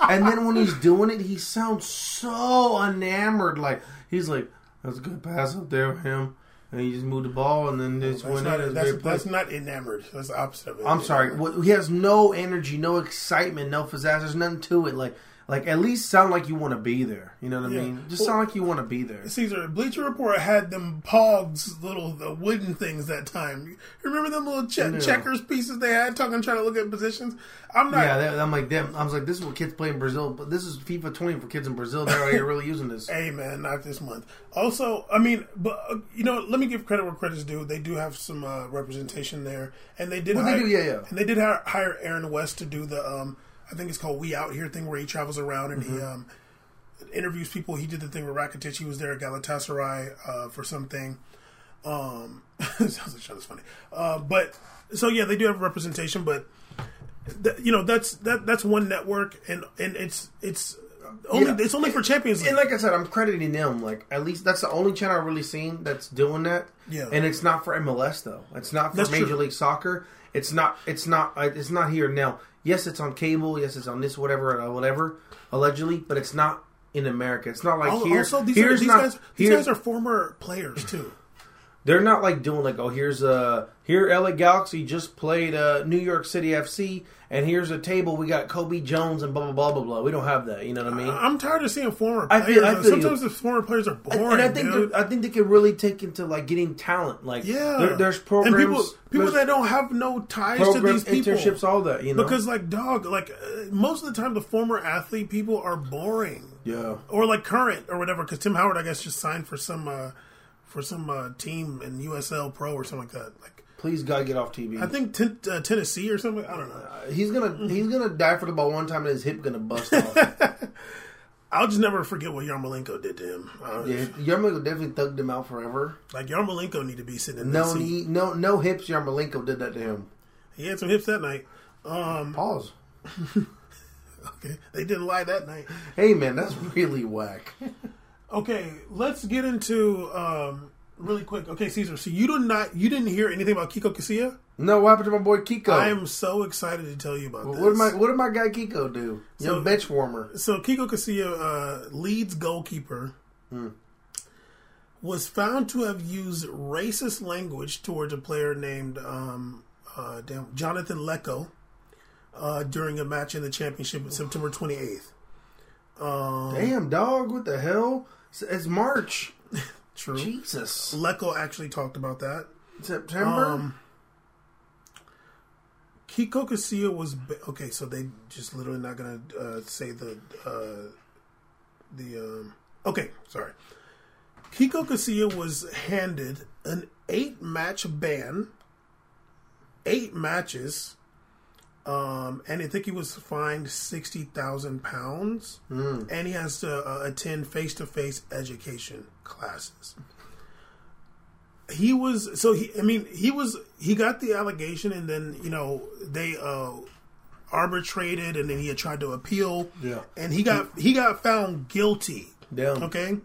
and then when he's doing it, he sounds so enamored. Like he's like, "That's a good pass up there with him." And he just moved the ball, and then just That's went not, in. It's that's, that's not enamored. That's the opposite of it. I'm sorry. What- He has no energy, no excitement, no pizzazz. There's nothing to it. Like like at least sound like you want to be there. You know what I Yeah. mean? Just Well- sound like you want to be there. Caesar, Bleacher Report had them Pogs little the wooden things that time. You remember them little che- No. checkers pieces they had talking trying to look at positions? I'm not Yeah, that, I'm like them. I was like, this is what kids play in Brazil, but this is FIFA 20 for kids in Brazil. They're already really using this. Hey man, not this month. Also, I mean, but uh, you know, let me give credit where credit's due. They do have some uh, representation there, and they did. Well, they hire, do, yeah, yeah. And they did hire, hire Aaron West to do the, um, I think it's called "We Out Here" thing, where he travels around and he Mm-hmm. um, interviews people. He did the thing with Rakitic. He was there at Galatasaray uh, for something. Um, sounds like that's funny. Uh, but so yeah, they do have representation, but th- you know that's that that's one network, and and it's it's only Yeah. it's only for Champions League. And like I said, I'm crediting them. Like at least that's the only channel I've really seen that's doing that. Yeah. And it's not for MLS though. It's not for That's Major true. League Soccer. It's not. It's not. uh, It's not here now. Yes, it's on cable. Yes, it's on this whatever uh, whatever allegedly, but it's not in America. It's not like Al- here. also, these, are, these not, guys these guys are former players too. They're not like doing like, oh, here's a here LA Galaxy just played uh, New York City FC, and here's a table. We got Cobi Jones and blah blah blah blah blah. We don't have that. You know what I mean? I'm tired of seeing former I players. feel- I feel Sometimes you. the former players are boring, and I think I think they could really take into like getting talent. Like Yeah, there, there's programs, and people people that don't have no ties to these people. internships, all that. You know, Because like dog, like uh, most of the time, the former athlete people are boring, yeah, or like current or whatever. Because Tim Howard, I guess, just signed for some uh, for some uh, team in USL Pro or something like that. Like please God get off TV. I think ten, uh, Tennessee or something. I don't know. he's gonna he's gonna die for the ball one time and his hip gonna bust off. I'll just never forget what Yarmolenko did to him. Uh, yeah, Yarmolenko definitely thugged him out forever. Like Yarmolenko need to be sitting in No that seat. knee, no no hips. Yarmolenko did that to him. He had some hips that night. Um, Pause. okay, they didn't lie that night. Hey man, that's really whack. Okay, let's get into um, really quick. Okay, Caesar. So you did not you didn't hear anything about Kiko Casilla? No, what happened to my boy Kiko? I am so excited to tell you about What this. did my What did my guy Kiko do? So- Young bench warmer. so Kiko Casilla, uh, Leeds goalkeeper, was found to have used racist language towards a player named um, uh, damn, Jonathan Leko uh, during a match in the championship on September 28th. Um, Damn dog, what the hell? It's, March. true. Jesus, Leko actually talked about that. September. Um, Kiko Casilla was ba- okay. So they just literally not gonna uh, say the uh, the um, okay. Sorry, Kiko Casilla was handed an eight match ban, eight matches, um, and I think he was fined sixty thousand pounds, and he has to uh, attend face to face education classes. He was so he i mean he was he got the allegation and then you know they uh arbitrated and then he had tried to appeal. Yeah. and he got he got found guilty. Damn. okay?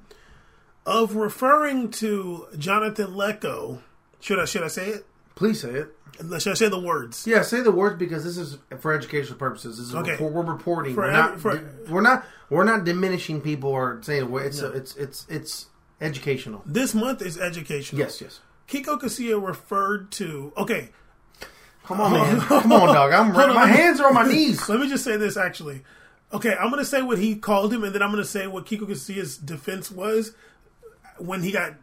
Of referring to jonathan leko should i should i say it? Please say it. Should i say the words Yeah, say the words because this is for educational purposes. This is Okay. report, we're reporting. For we're every- not. for- we're not. We're not diminishing people or saying it's it's it's it's educational. this month is educational Yes, yes. kiko casilla referred to okay Come on, man. Come on, dog. I'm on, my hands are on my knees. Let me just say this actually. Okay, I'm going to say what he called him, and then I'm going to say what Kiko Casilla's defense was when he got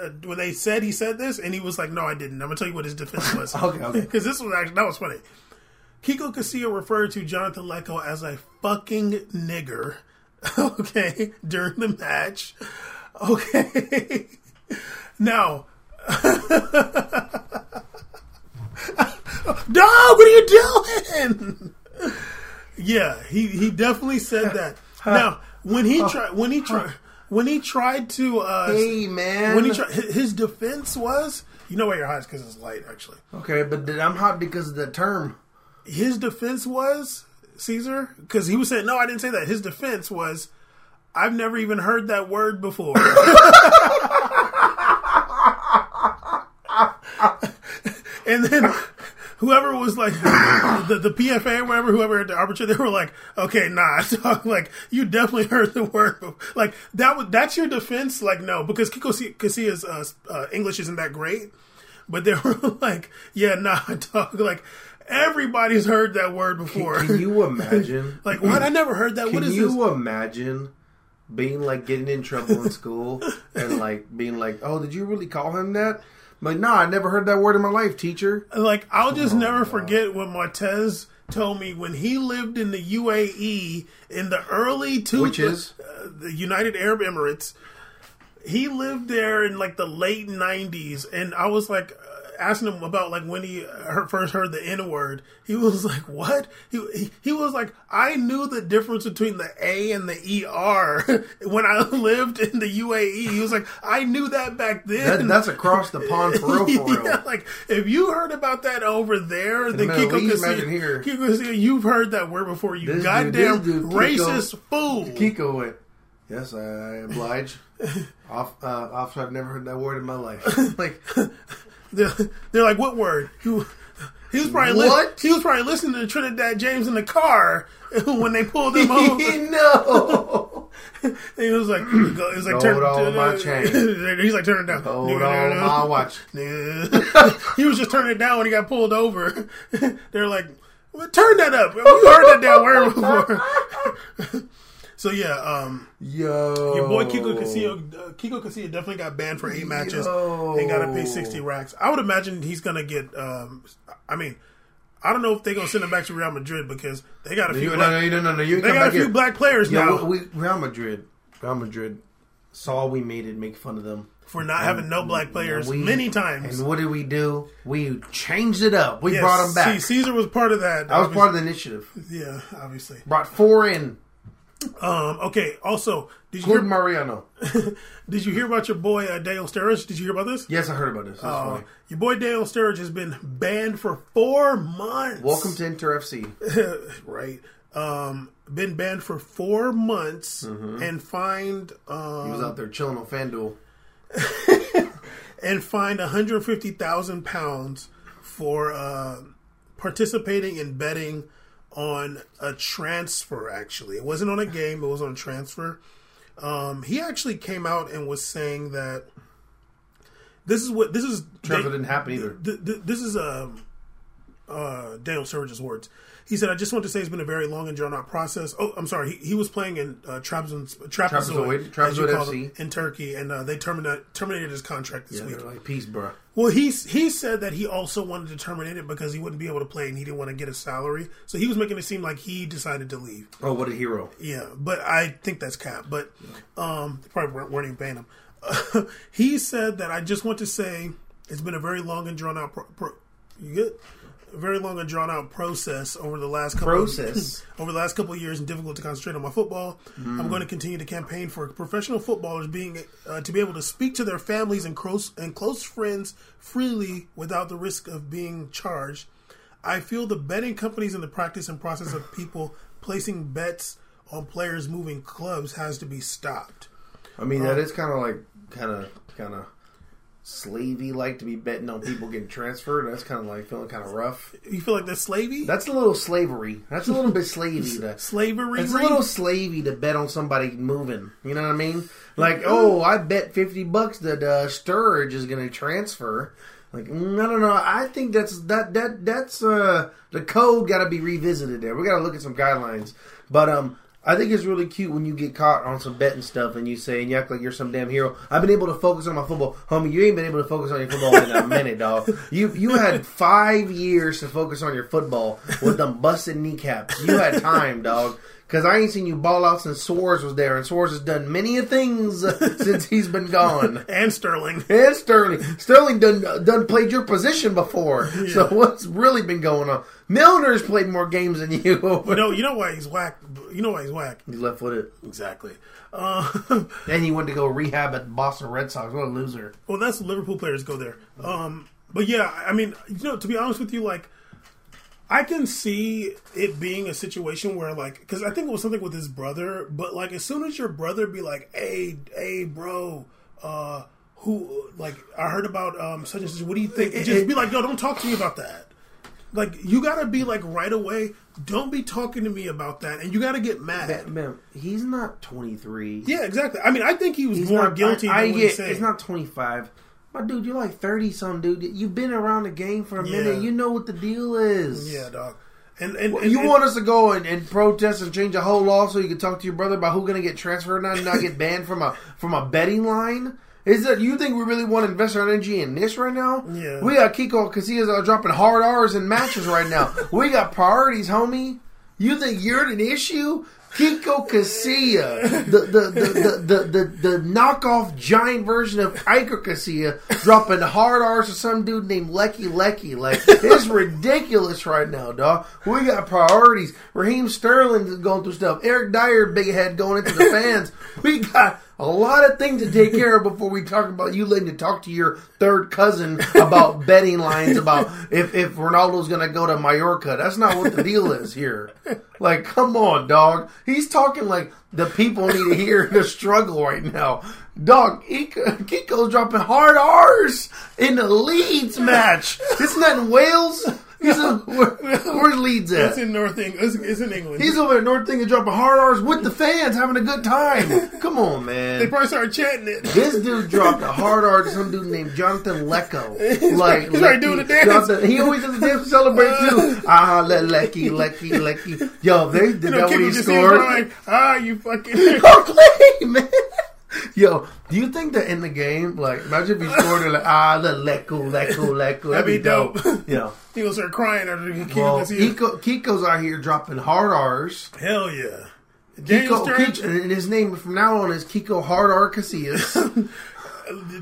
uh, when they said he said this, and he was like, "No, I didn't." I'm going to tell you what his defense was. Okay, okay. Because this was actually that was funny. Kiko Casilla referred to Jonathan Leko as a fucking nigger. Okay, during the match. Okay, now. Dog, what are you doing? yeah, he he definitely said that. now, when he tried when he tried when he tried to uh Hey, man. when he tried his defense was you know why you're hot because it's light actually. okay, but I'm hot because of the term. His defense was Caesar because he was saying no, I didn't say that. His defense was I've never even heard that word before. and then whoever was like the, the PFA or whatever, whoever had the arbitrator, they were like, okay, nah, dog, like you definitely heard the word. Like that was that's your defense. Like no, because Kiko Casilla's uh, uh, English isn't that great, but they were like, yeah, nah, dog, like. Everybody's heard that word before. Can you imagine? like what? I never heard that. Can what is you this? imagine being like getting in trouble in school and like being like, "Oh, did you really call him that?" I'm like, no, I never heard that word in my life, teacher. Like I'll just never forget what Martez told me when he lived in the UAE in the early two, Which is? uh, the United Arab Emirates. He lived there in like the late '90s, and I was like asking him about like when he heard, first heard the N word. He was like, "What?" He, he he was like, "I knew the difference between the A and the ER when I lived in the UAE." He was like, "I knew that back then." That, that's across the pond for real, for real. Yeah, like if you heard about that over there, then the Kiko Casilla, here. Kiko Casilla, you've heard that word before. You This goddamn dude, Kiko- racist fool. Kiko went, "Yes, I, oblige." Off, uh, officer, I've never heard that word in my life. Like, They're, they're like, what word? He, he was probably li- What? he was probably listening to Trinidad James in the car when they pulled him over. no. he was like, he was like, Hold turn, on my chain. He's like, turn it down. Hold on, my watch. he was just turning it down when he got pulled over. They're like, turn that up. We heard that damn word before. So yeah, um, Yo, your boy Kiko Castillo, uh, Kiko Castillo definitely got banned for eight matches Yo. and got to pay sixty racks. I would imagine he's gonna get. Um, I mean, I don't know if they're gonna send him back to Real Madrid because they got a few. You, black, no, no, no, no. You they got a few here. black players Yo, now we, Real Madrid, Real Madrid saw we made it, make fun of them. for not having no black players We- many times. And what did we do? We changed it up. We Yes, brought them back. See, Caesar was part of that. I was part of the initiative. Yeah, obviously. Brought four in, Um, okay. Also, did you hear, Mariano. did you hear about your boy uh, Daniel Sturridge? Did you hear about this? Yes, I heard about this. Uh, your boy Daniel Sturridge has been banned for four months. Welcome to Inter FC. right. Um, been banned for four months and fined Mm-hmm. He was um, out there chilling on FanDuel. and fined 150,000 pounds for uh, participating in betting on a transfer. Actually, it wasn't on a game; it was on transfer. Um, he actually came out and was saying that this is what this is. Transfer didn't happen either. th- th- this is um, uh, Daniel Sturridge's words. He said, "I just want to say it's been a very long and drawn out process." Oh, I'm sorry. He, he was playing in uh, Trabzon, Trabzon, Trabzon FC. it, in Turkey, and uh, they terminated terminated his contract this Yeah, week. like, peace, bro. Well, he he said that he also wanted to terminate it because he wouldn't be able to play and he didn't want to get a salary. So he was making it seem like he decided to leave. Oh, what a hero. Yeah, but I think that's cap. But um, probably weren't, weren't even paying him. he said that I just want to say it's been a very long and drawn out. Pro- pro- you good? Very long and drawn out process over the last couple Process. over the last couple of years and difficult to concentrate on my football. I'm going to continue to campaign for professional footballers being uh, to be able to speak to their families and close and close friends freely without the risk of being charged. I feel the betting companies and the practice and process of people placing bets on players moving clubs has to be stopped. I mean, that is kind of like, kind of, kind of slavey like to be betting on people getting transferred. That's kind of like feeling kind of rough. You feel like that's slavey? That's a little slavery. That's a little bit slavey. To, slavery. it's a little slavey to bet on somebody moving. You know what I mean? Like, oh, I bet fifty bucks that uh, Sturridge is going to transfer. Like, I don't know. I think that's that that that's uh, the code got to be revisited. There, we got to look at some guidelines. But um, I think it's really cute when you get caught on some betting stuff and you say and you act like you're some damn hero. I've been able to focus on my football, homie. You ain't been able to focus on your football in a minute, dog. You you had five years to focus on your football with them busted kneecaps. You had time, dog. Cause I ain't seen you ball out since Suarez was there, and Suarez has done many a things since he's been gone. and Sterling. And Sterling, Sterling done done played your position before. So what's really been going on? Milner's played more games than you. You know, you know why he's whack. You know why he's whack. He's left footed. Exactly. Uh, Then he went to go rehab at the Boston Red Sox. What a loser! well, that's Liverpool players go there. Um, but yeah, I mean, you know, to be honest with you, like, I can see it being a situation where, like, because I think it was something with his brother, but like, as soon as your brother be like, "Hey, hey, bro," uh, who like I heard about um such and such. What do you think? Just be like, "Yo, don't talk to me about that." Like, you gotta be like right away. Don't be talking to me about that, and you gotta get mad. Man, man, he's not twenty three. Yeah, exactly. I mean, I think he was He's more not guilty I, I get. It's not twenty five, My dude, you're like thirty some dude. You've been around the game for a Yeah. minute. You know what the deal is. Yeah, dog. And and, and You and- want us to go and, and protest and change the whole law so you can talk to your brother about who's going to get transferred and not get banned from a from a betting line? Is that you think we really want to invest our energy in this right now? Yeah. We got Kiko Casillas are uh, dropping hard R's in matches right now. we got priorities, homie. You think you're an issue? Kiko Casilla, the the, the, the, the, the, knockoff giant version of Iker Casilla, dropping hard R's to some dude named Lecky Lecky. Like, it's ridiculous right now, dog. We got priorities. Raheem Sterling is going through stuff. Eric Dier, big head going into the fans. We got a lot of things to take care of before we talk about you letting to talk to your third cousin about betting lines about if, if Ronaldo's going to go to Mallorca. That's not what the deal is here. Like, come on, dog. He's talking like the people need to hear the struggle right now. Dog, Kiko's dropping hard R's in the Leeds match. Isn't that in Wales? He's in, where, where's Leeds at? it's in North England. It's, in England. He's over at North Thing and dropping hard R's with the fans, having a good time. Come on, man. they probably started chanting it. This dude dropped a hard R to some dude named Jonathan Leko. Like, he's already doing the dance. Jonathan- he always does the dance to celebrate too. Ah, le- Lecky, Lecky, Lecky. Yo, they did You know, that when he scored. ah, you fucking. Okay, man. Yo, do you think that in the game, like, imagine if he scored and like, ah, the Leko, Leko, Leko. That'd be dope. dope. Yeah. he start crying after Kiko Well. Kiko, Kiko's out here dropping hard R's. Hell yeah. Daniel Kiko, Kiko, and his name from now on is Kiko Hard R Casillas.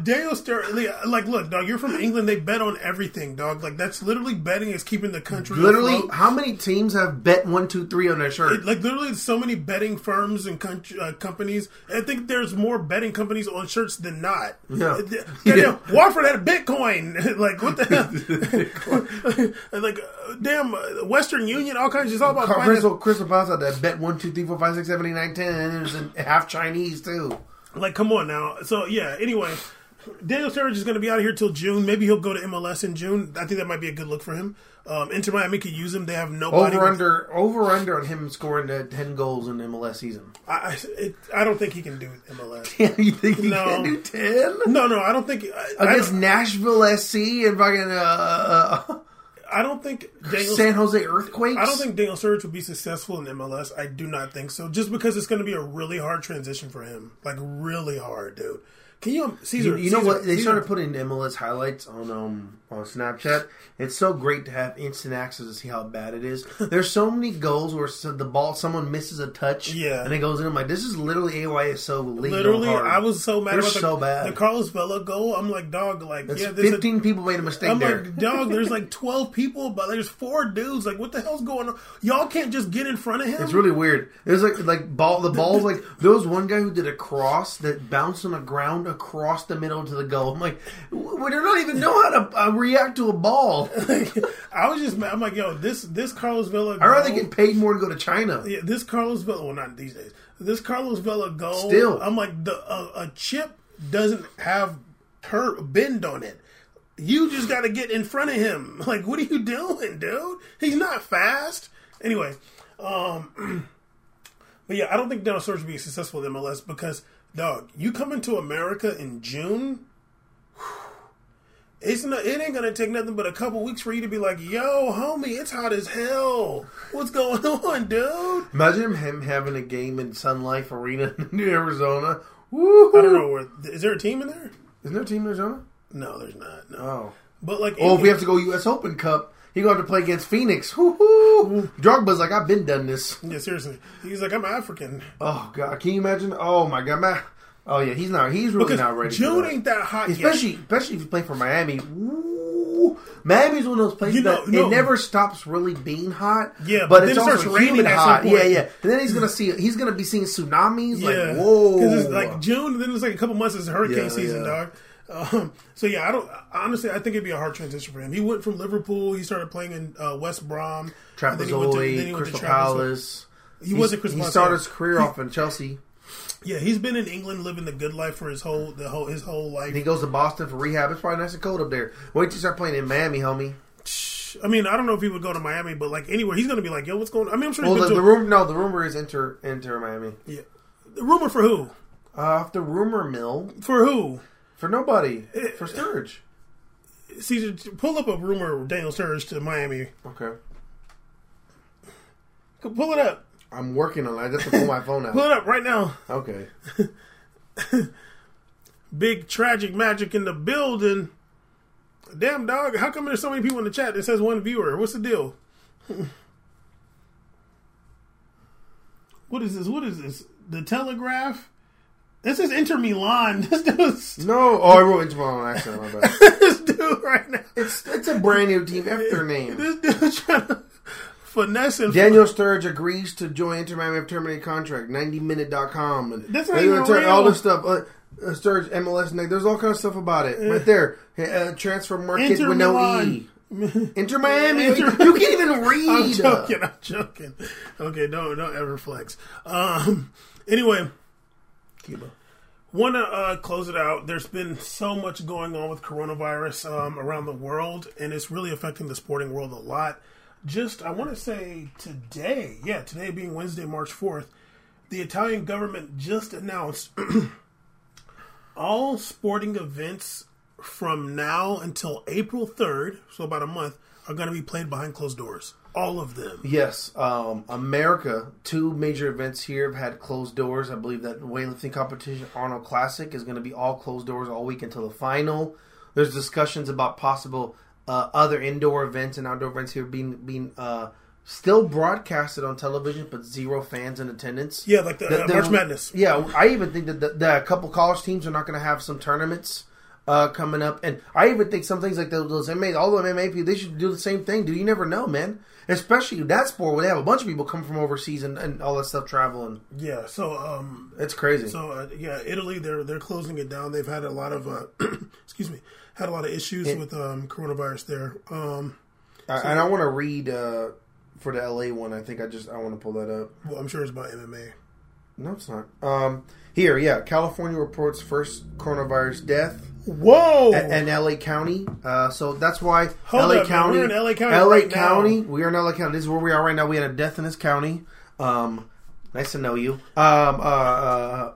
Daniel Sturridge, like, look, dog, you're from England. They bet on everything, dog. Like, that's literally betting is keeping the country Literally, afloat. how many teams have bet one, two, three on their shirt? Like literally, so many betting firms and country, uh, companies. I think there's more betting companies on shirts than not. Yeah. Uh, Goddamn, Watford had a Bitcoin. like what the hell? like uh, damn, uh, Western Union, all kinds. It's all about. Crystal Crystal had that bet one, two, three, four, five, six, seven, eight, nine, ten, and it was half Chinese too. Like, come on now. So yeah. Anyway, Daniel Sturridge is going to be out of here till June. Maybe he'll go to MLS in June. I think that might be a good look for him. Um, Inter Miami could use him. They have nobody. Over under, over under on him scoring ten goals in the MLS season. I, I, it, I don't think he can do MLS. Yeah, you think he No. can do ten No, no, I don't think. I, I, against don't, Nashville SC and fucking uh, uh, I don't think Daniel. San Jose Earthquakes? I don't think Daniel Sturridge would be successful in MLS. I do not think so. Just because it's going to be a really hard transition for him, like really hard, dude. Can you, Caesar? You, you know Caesar- what? They Caesar- started putting MLS highlights on um on Snapchat. It's so great to have instant access to see how bad it is. There's so many goals where the ball someone misses a touch, Yeah. and it goes in. I'm like, this is literally AYSO league. Literally. I was so mad They're about the, so bad. the Carlos Vela goal. I'm like, dog, like, That's yeah, there's a, 15 people made a mistake I'm there. like, dog, there's like 12 people, but there's four dudes. Like, what the hell's going on? Y'all can't just get in front of him. It's really weird. There's like like ball. The ball's like there was one guy who did a cross that bounced on the ground across the middle to the goal. I'm like, we don't even know how to uh, react to a ball. I was just, mad. I'm like, yo, this this Carlos Vela. I'd rather get paid more to go to China. Yeah, this Carlos Vela. Well, not these days. This Carlos Vela goal. Still. I'm like the a, a chip doesn't have her bend on it. You just got to get in front of him. Like, what are you doing, dude? He's not fast. Anyway, um, but yeah, I don't think Daniel Sturridge will be successful in MLS because, dog, you coming to America in June. It's not, it ain't gonna take nothing but a couple weeks for you to be like, "Yo, homie, it's hot as hell. What's going on, dude?" Imagine him having a game in Sun Life Arena in Arizona. Woo! I don't know where. Is there a team in there? Isn't there a team in Arizona? No, there's not. No. Oh. But like, Oh, if we have to go U.S. Open Cup, he going to have to play against Phoenix. Woo-hoo! Mm. Drogba's like, I've been done this. yeah, seriously, he's like, I'm African Oh God, can you imagine? Oh my God, man. Oh yeah, he's not. He's really because not ready. for June that. ain't that hot especially yet. especially if you play for Miami. Ooh, Miami's one of those places You know- that no. it never stops really being hot. Yeah, but, but it's then it starts raining humid hot. Yeah, yeah. And then he's gonna see he's gonna be seeing tsunamis. Yeah, Like whoa, because it's like June, and then it's like a couple months is hurricane Yeah, season, yeah. dog. Um, so yeah, I don't honestly. I think it'd be a hard transition for him. He went from Liverpool. He started playing in uh, West Brom. and then he went to- then he Trapezoid, to Crystal Palace. He was at Crystal He started his career off in Chelsea. Yeah, he's been in England living the good life for his whole the whole his whole life. He goes to Boston for rehab. It's probably nice and cold up there. Wait till you start playing in Miami, homie. I mean, I don't know if he would go to Miami, but like anywhere, he's gonna be like, "Yo, what's going?on? I mean, I'm sure Well, the, the to room no, the rumor is enter enter Miami. yeah. The rumor for who? Uh, the rumor mill, For who? For nobody. Eh, For Sturge. Caesar, pull up a rumor of Daniel Sturge to Miami. Okay. Pull it up. I'm working on it. I just pull my phone out. Pull it up right now. Okay. Big tragic magic in the building. Damn dog, how come there's so many people in the chat that says one viewer? What's the deal? what is this? What is this? The Telegraph? This is Inter Milan. This dude's No. Oh, I wrote Inter Milan on accident. My bad. this dude right now. It's it's a brand new team. F their name. This dude's trying to finesse and Daniel Sturge agrees to join Inter Miami of terminated contract. 90minute.com. And That's not they even turn- all this stuff. Uh, uh, Sturge MLS. There's all kind of stuff about it right there. Uh, transfer market Inter with no Milan. E. Inter Miami. Inter- you can't even read. I'm joking. I'm joking. Okay, don't don't ever flex. Um. Anyway, Cuba. want to uh, close it out. There's been so much going on with coronavirus um, around the world, and it's really affecting the sporting world a lot. Just, I want to say today, yeah, today being Wednesday, March 4th, the Italian government just announced all sporting events from now until April 3rd, so about a month, are going to be played behind closed doors. All of them. Yes, um, America. Two major events here have had closed doors. I believe that weightlifting competition, Arnold Classic, is going to be all closed doors all week until the final. There's discussions about possible uh, other indoor events and outdoor events here being being uh, still broadcasted on television, but zero fans in attendance. Yeah, like the, uh, The- the- March Madness. Yeah, I even think that the, the, a couple college teams are not going to have some tournaments uh, coming up, and I even think some things like those, those MMA, all the MMA people, they should do the same thing. Dude, you never know, man. Especially that sport where they have a bunch of people come from overseas and, and all that stuff traveling. Yeah, so um, It's crazy. So uh, yeah, Italy they're they're closing it down. They've had a lot of uh, excuse me, had a lot of issues with um, coronavirus there. Um, I, and I want to read uh, for the LA one. I think I just I want to pull that up. well, I'm sure it's about MMA. No, it's not. Um, here, yeah, California reports first coronavirus death. Whoa! and LA County. Uh, so that's why Hold LA up, man. County. We're in LA County LA right County. now. We are in LA County. This is where we are right now. We had a death in this county. Um, nice to know you. Um, uh,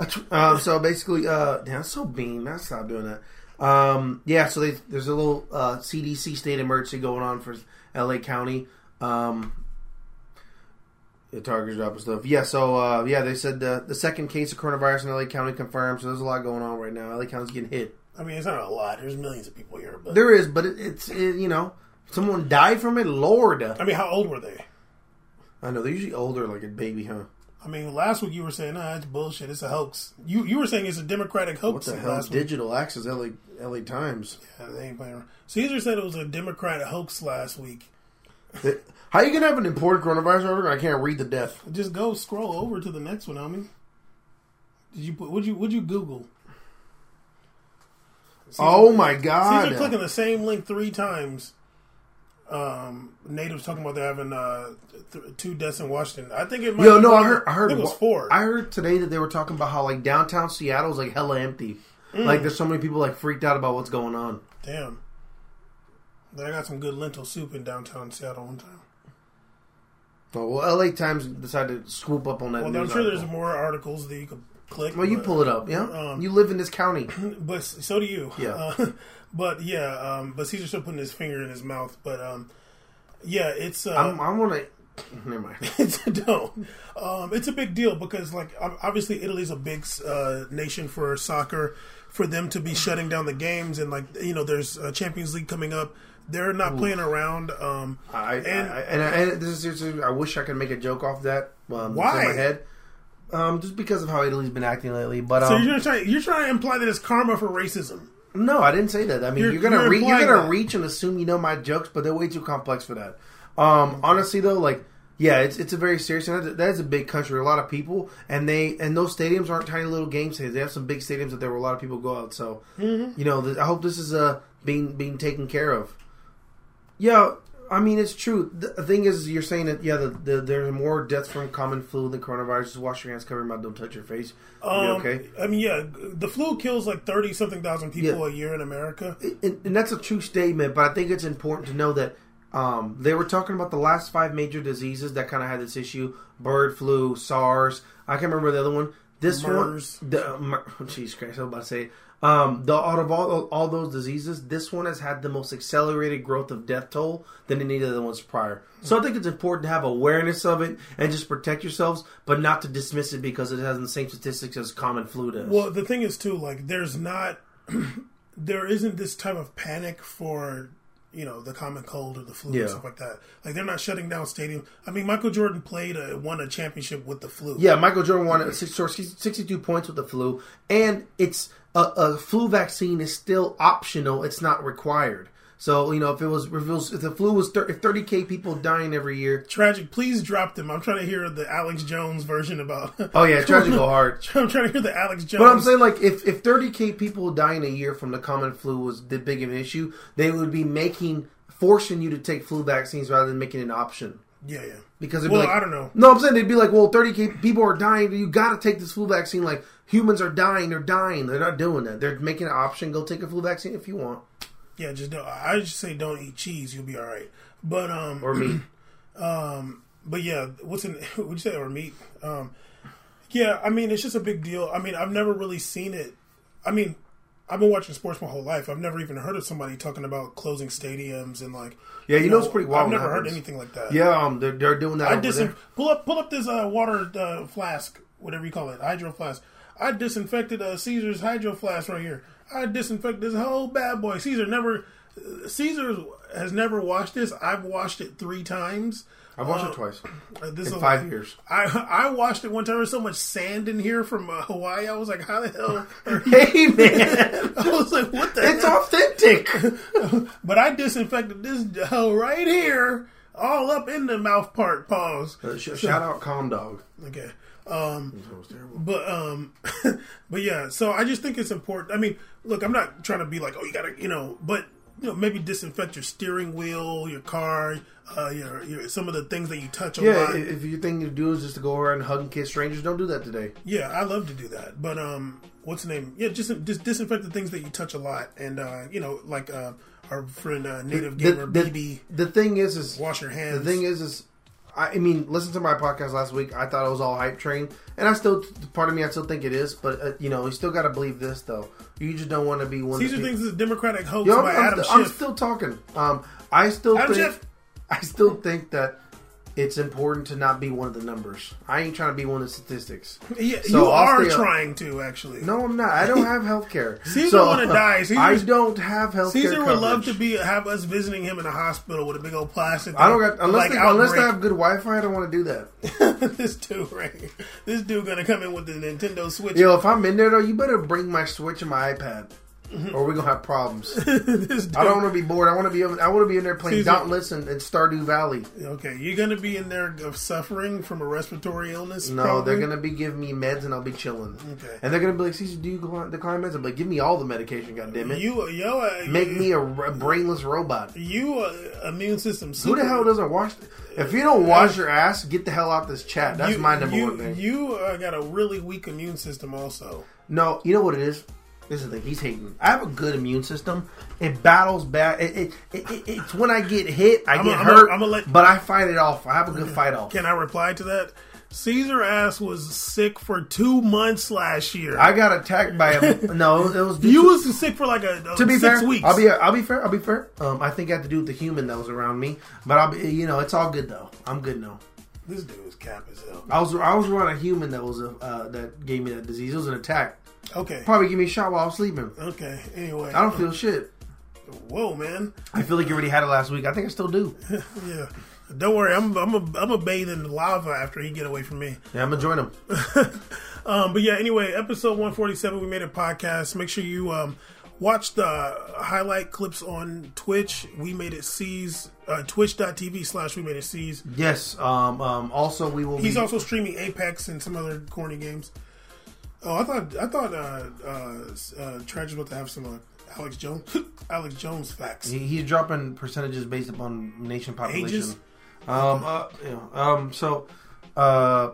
uh, um, so basically, uh, damn, that's so bean. Man, stop doing that. Um, yeah. So they, there's a little uh, CDC state emergency going on for LA County. Um, the Target's dropping stuff. Yeah, so uh, yeah, they said the the second case of coronavirus in LA County confirmed. So there's a lot going on right now. LA County's getting hit. I mean, it's not a lot. There's millions of people here, but There is, but it, it's it, you know, someone died from it. Lord, I mean, how old were they? I know they're usually older, like a baby, huh? I mean, last week you were saying, "Nah, it's bullshit. It's a hoax." You you were saying it's a Democratic hoax. What the hell? last week. Digital Access, LA, LA Times. Yeah, they ain't playing around. Caesar said it was a Democratic hoax last week. How you gonna have an imported coronavirus article? I can't read the death. Just go scroll over to the next one, homie. Did you put? Would you? Would you Google? Caesar- Oh my god! clicking the same link three times. Um, natives talking about they're having uh, th- two deaths in Washington. I think it might. Yo, be no, I heard. I heard. it was four. I heard today that they were talking about how like downtown Seattle is like hella empty. Mm. Like there's so many people like freaked out about what's going on. Damn. I got some good lentil soup in downtown Seattle one time. Oh, well, LA Times decided to swoop up on that. Well, I'm sure there's more articles that you could click. Well, you but- pull it up. Yeah, Um, you live in this county. but so do you. Yeah. Uh, but yeah, um, but Caesar's still putting his finger in his mouth. But um, yeah, it's uh, I'm, I want to. Never mind. it's no, um, it's a big deal because like obviously Italy's a big uh, nation for soccer. For them to be shutting down the games and like you know, there's a Champions League coming up. They're not playing around. Um, I, And- I, and, I, and this is seriously, I wish I could make a joke off that. Um, Why? In my head. Um, just because of how Italy's been acting lately. But so um, you're trying you're trying to imply that it's karma for racism. no, I didn't say that. I mean, You're- you're, gonna you're re- you're gonna that. reach and assume you know my jokes, but they're way too complex for that. Um, honestly, though, like. Yeah, it's it's a very serious. And that is a big country, a lot of people, and they and those stadiums aren't tiny little game stadiums. They have some big stadiums that there were a lot of people go out. So, Mm-hmm. you know, th- I hope this is uh being being taken care of. Yeah, I mean it's true. The thing is, you're saying that yeah, the, the, there's more deaths from common flu than coronavirus. Just wash your hands, cover your mouth, don't touch your face. Um, okay. I mean, yeah, the flu kills like thirty something thousand people Yeah. a year in America. and, and that's a true statement, but I think it's important to know that um, they were talking about the last five major diseases that kind of had this issue: bird flu, SARS. I can't remember the other one. This MERS. one, the, uh, mer- oh, Jesus Christ, I was about to say Um, the out of all all those diseases, this one has had the most accelerated growth of death toll than any of the ones prior. So I think it's important to have awareness of it and just protect yourselves, but not to dismiss it because it has the same statistics as common flu does. Well, the thing is too, like, there's not, there isn't this type of panic for you know the common cold or the flu Yeah. and stuff like that. Like they're not shutting down stadiums. I mean, Michael Jordan played a won a championship with the flu. Yeah, Michael Jordan won six- 62 points with the flu, and it's a, a flu vaccine is still optional. It's not required. So you know, if it was, if, it was, if the flu was if 30k people dying every year, Tragic. Please drop them. I'm trying to hear the Alex Jones version about. oh yeah, tragic go hard. I'm trying to hear the Alex Jones. But I'm saying, like, if, if 30k people dying a year from the common flu was the big of an issue, they would be making forcing you to take flu vaccines rather than making an option. Yeah, yeah. Because it'd Well, be like, I don't know. No, I'm saying they'd be like, well, 30k people are dying. You got to take this flu vaccine. Like humans are dying. They're dying. They're not doing that. They're making an option. Go take a flu vaccine if you want, Yeah, just don't. I just say don't eat cheese. You'll be all right. But um, or meat. um, but yeah, what's in? Would you say or meat? Um, yeah, I mean it's just a big deal. I mean I've never really seen it. I mean I've been watching sports my whole life. I've never even heard of somebody talking about closing stadiums and like. Yeah, you know it's pretty wild I've never heard anything like that. yeah, um, they're, they're doing that I over dis- there. pull up pull up this uh, water uh, flask, whatever you call it, hydro flask. I disinfected uh, Caesar's hydro flask right here. I disinfected this whole bad boy. Caesar never, uh, Caesar has never washed this. I've washed it three times. I've watched Uh, it twice Uh, this in is- five years. I I washed it one time. There's so much sand in here from uh, Hawaii. I was like, how the hell? Hey man, I was like, what the? it's hell? authentic. But I disinfected this hole right here, all up in the mouth part. Pause. Uh, sh- shout out, calm dog. Okay. Um. But um, but yeah. So I just think it's important. I mean, look, I'm not trying to be like, oh, you gotta, you know, but you know, maybe disinfect your steering wheel, your car, uh, your, your some of the things that you touch a Yeah, lot. i- if your thing to do is just to go around and hug and kiss strangers, don't do that today. Yeah, I love to do that. But um, what's the name? Yeah, just just disinfect the things that you touch a lot, and uh, you know, like uh, our friend uh, Native The, Gamer the, BB, the thing is, is wash your hands. the thing is, is I, I mean, listen to my podcast last week. I thought it was all hype train, and I still, part of me, I still think it is. But uh, you know, you still got to believe this though. You just don't want to be one. Caesar of the thinks it's a Democratic hoax Yo, by I'm, Adam st- I'm Schiff. still talking. Um, I still Adam think, Schiff. I still think that it's important to not be one of the numbers. I ain't trying to be one of the statistics. yeah, So you I'll are trying to actually. No, I'm not. I don't have health care. Caesar wanna die. Caesar's- I don't have health care. Caesar would love to be have us visiting him in a hospital with a big old plastic. I don't got unless like they, unless they have good Wi-Fi. I don't want to do that. this dude right here. This dude gonna come in with the Nintendo Switch. Yo, if I'm in there though, you better bring my Switch and my iPad, or we're gonna have problems. I don't want to be bored. I want to be. I want to be in there playing Dauntless and, and Stardew Valley. Okay, you're gonna be in there of suffering from a respiratory illness. No, probably? they're gonna be giving me meds and I'll be chilling. Okay. And they're gonna be like, "Caesar, do you decline meds?" I'm like, "Give me all the medication, goddammit. You, yo, uh, Make me a brainless robot." you uh, immune system. Who the hell doesn't wash? If you don't wash your ass, get the hell out this chat. That's you, my number you, one thing. You uh, got a really weak immune system, also. No, you know what it is. This is the thing. He's hating. I have a good immune system. It battles back. It, it, it, it- it's when I get hit, I I'm get a- hurt, I'm a let- but I fight it off. I have a good fight off. Can I reply to that? Caesar ass was sick for two months last year. I got attacked by a no. It was you was sick for like a, a to be six fair. weeks. I'll be I'll be fair. I'll be fair. Um, I think it had to do with the human that was around me, but I'll be. You know, it's all good though. I'm good now. this dude was cap as hell. I was I was around a human that was a uh, that gave me that disease. It was an attack. Okay, Probably give me a shot while I'm sleeping. okay. Anyway, I don't feel shit. Whoa, man. I feel like you already had it last week. I think I still do. Yeah. Don't worry, I'm I'm a, I'm a bathe in lava after he get away from me. Yeah, I'm gonna join him. Um, but yeah, anyway, episode 147, we made a podcast. Make sure you um, watch the highlight clips on Twitch. We made it C's, uh, twitch.tv slash we made it C's. Yes. Um. Um. Also, we will. He's be, also streaming Apex and some other corny games. Oh, I thought I thought uh, uh, uh, Tragic was about to have some uh, Alex Jones Alex Jones facts. He, he's dropping percentages based upon nation population. Ages? Um. Uh. You know, um. So. Uh.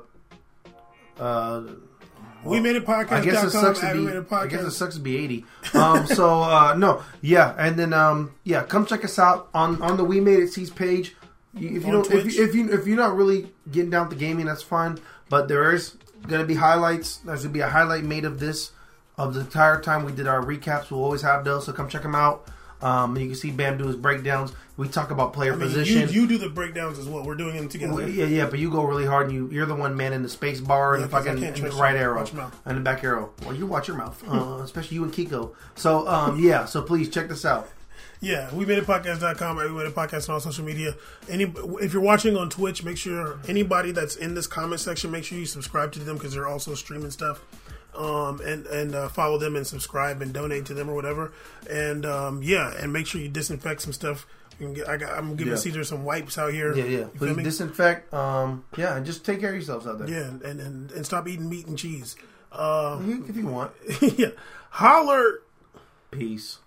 Uh. we made it podcast. I guess it sucks to be. I guess it sucks to be eighty. Um. so. Uh. No. Yeah. And then. Um. Yeah. Come check us out on on the We Made It Seas page. If you On don't, if Twitch? you, if you if you're not really getting down to gaming, that's fine. But there is gonna be highlights. There's gonna be a highlight made of this of the entire time we did our recaps. We'll always have those, so come check them out. Um, you can see Bam do his breakdowns. We talk about player I mean, position. you, you do the breakdowns as well. We're doing them together. Yeah, yeah, but you go really hard, and you you're the one man in the space bar and Yeah, the 'cause I fucking and the trust right arrow Watch your mouth. and the back arrow. Well, you watch your mouth, uh, especially you and Kiko. So, um, yeah, so please check this out. Yeah, we made a podcast.com, we made a podcast on all social media. Any if you're watching on Twitch, make sure anybody that's in this comment section, make sure you subscribe to them because they're also streaming stuff. Um, and and uh, follow them and subscribe and donate to them or whatever. And um, yeah, and make sure you disinfect some stuff. Get, I got, I'm giving Yeah. Caesar some wipes out here. Yeah, yeah. Please disinfect. Um, yeah, and just take care of yourselves out there. yeah, and, and and stop eating meat and cheese. Uh, if you want. yeah, holler. Peace.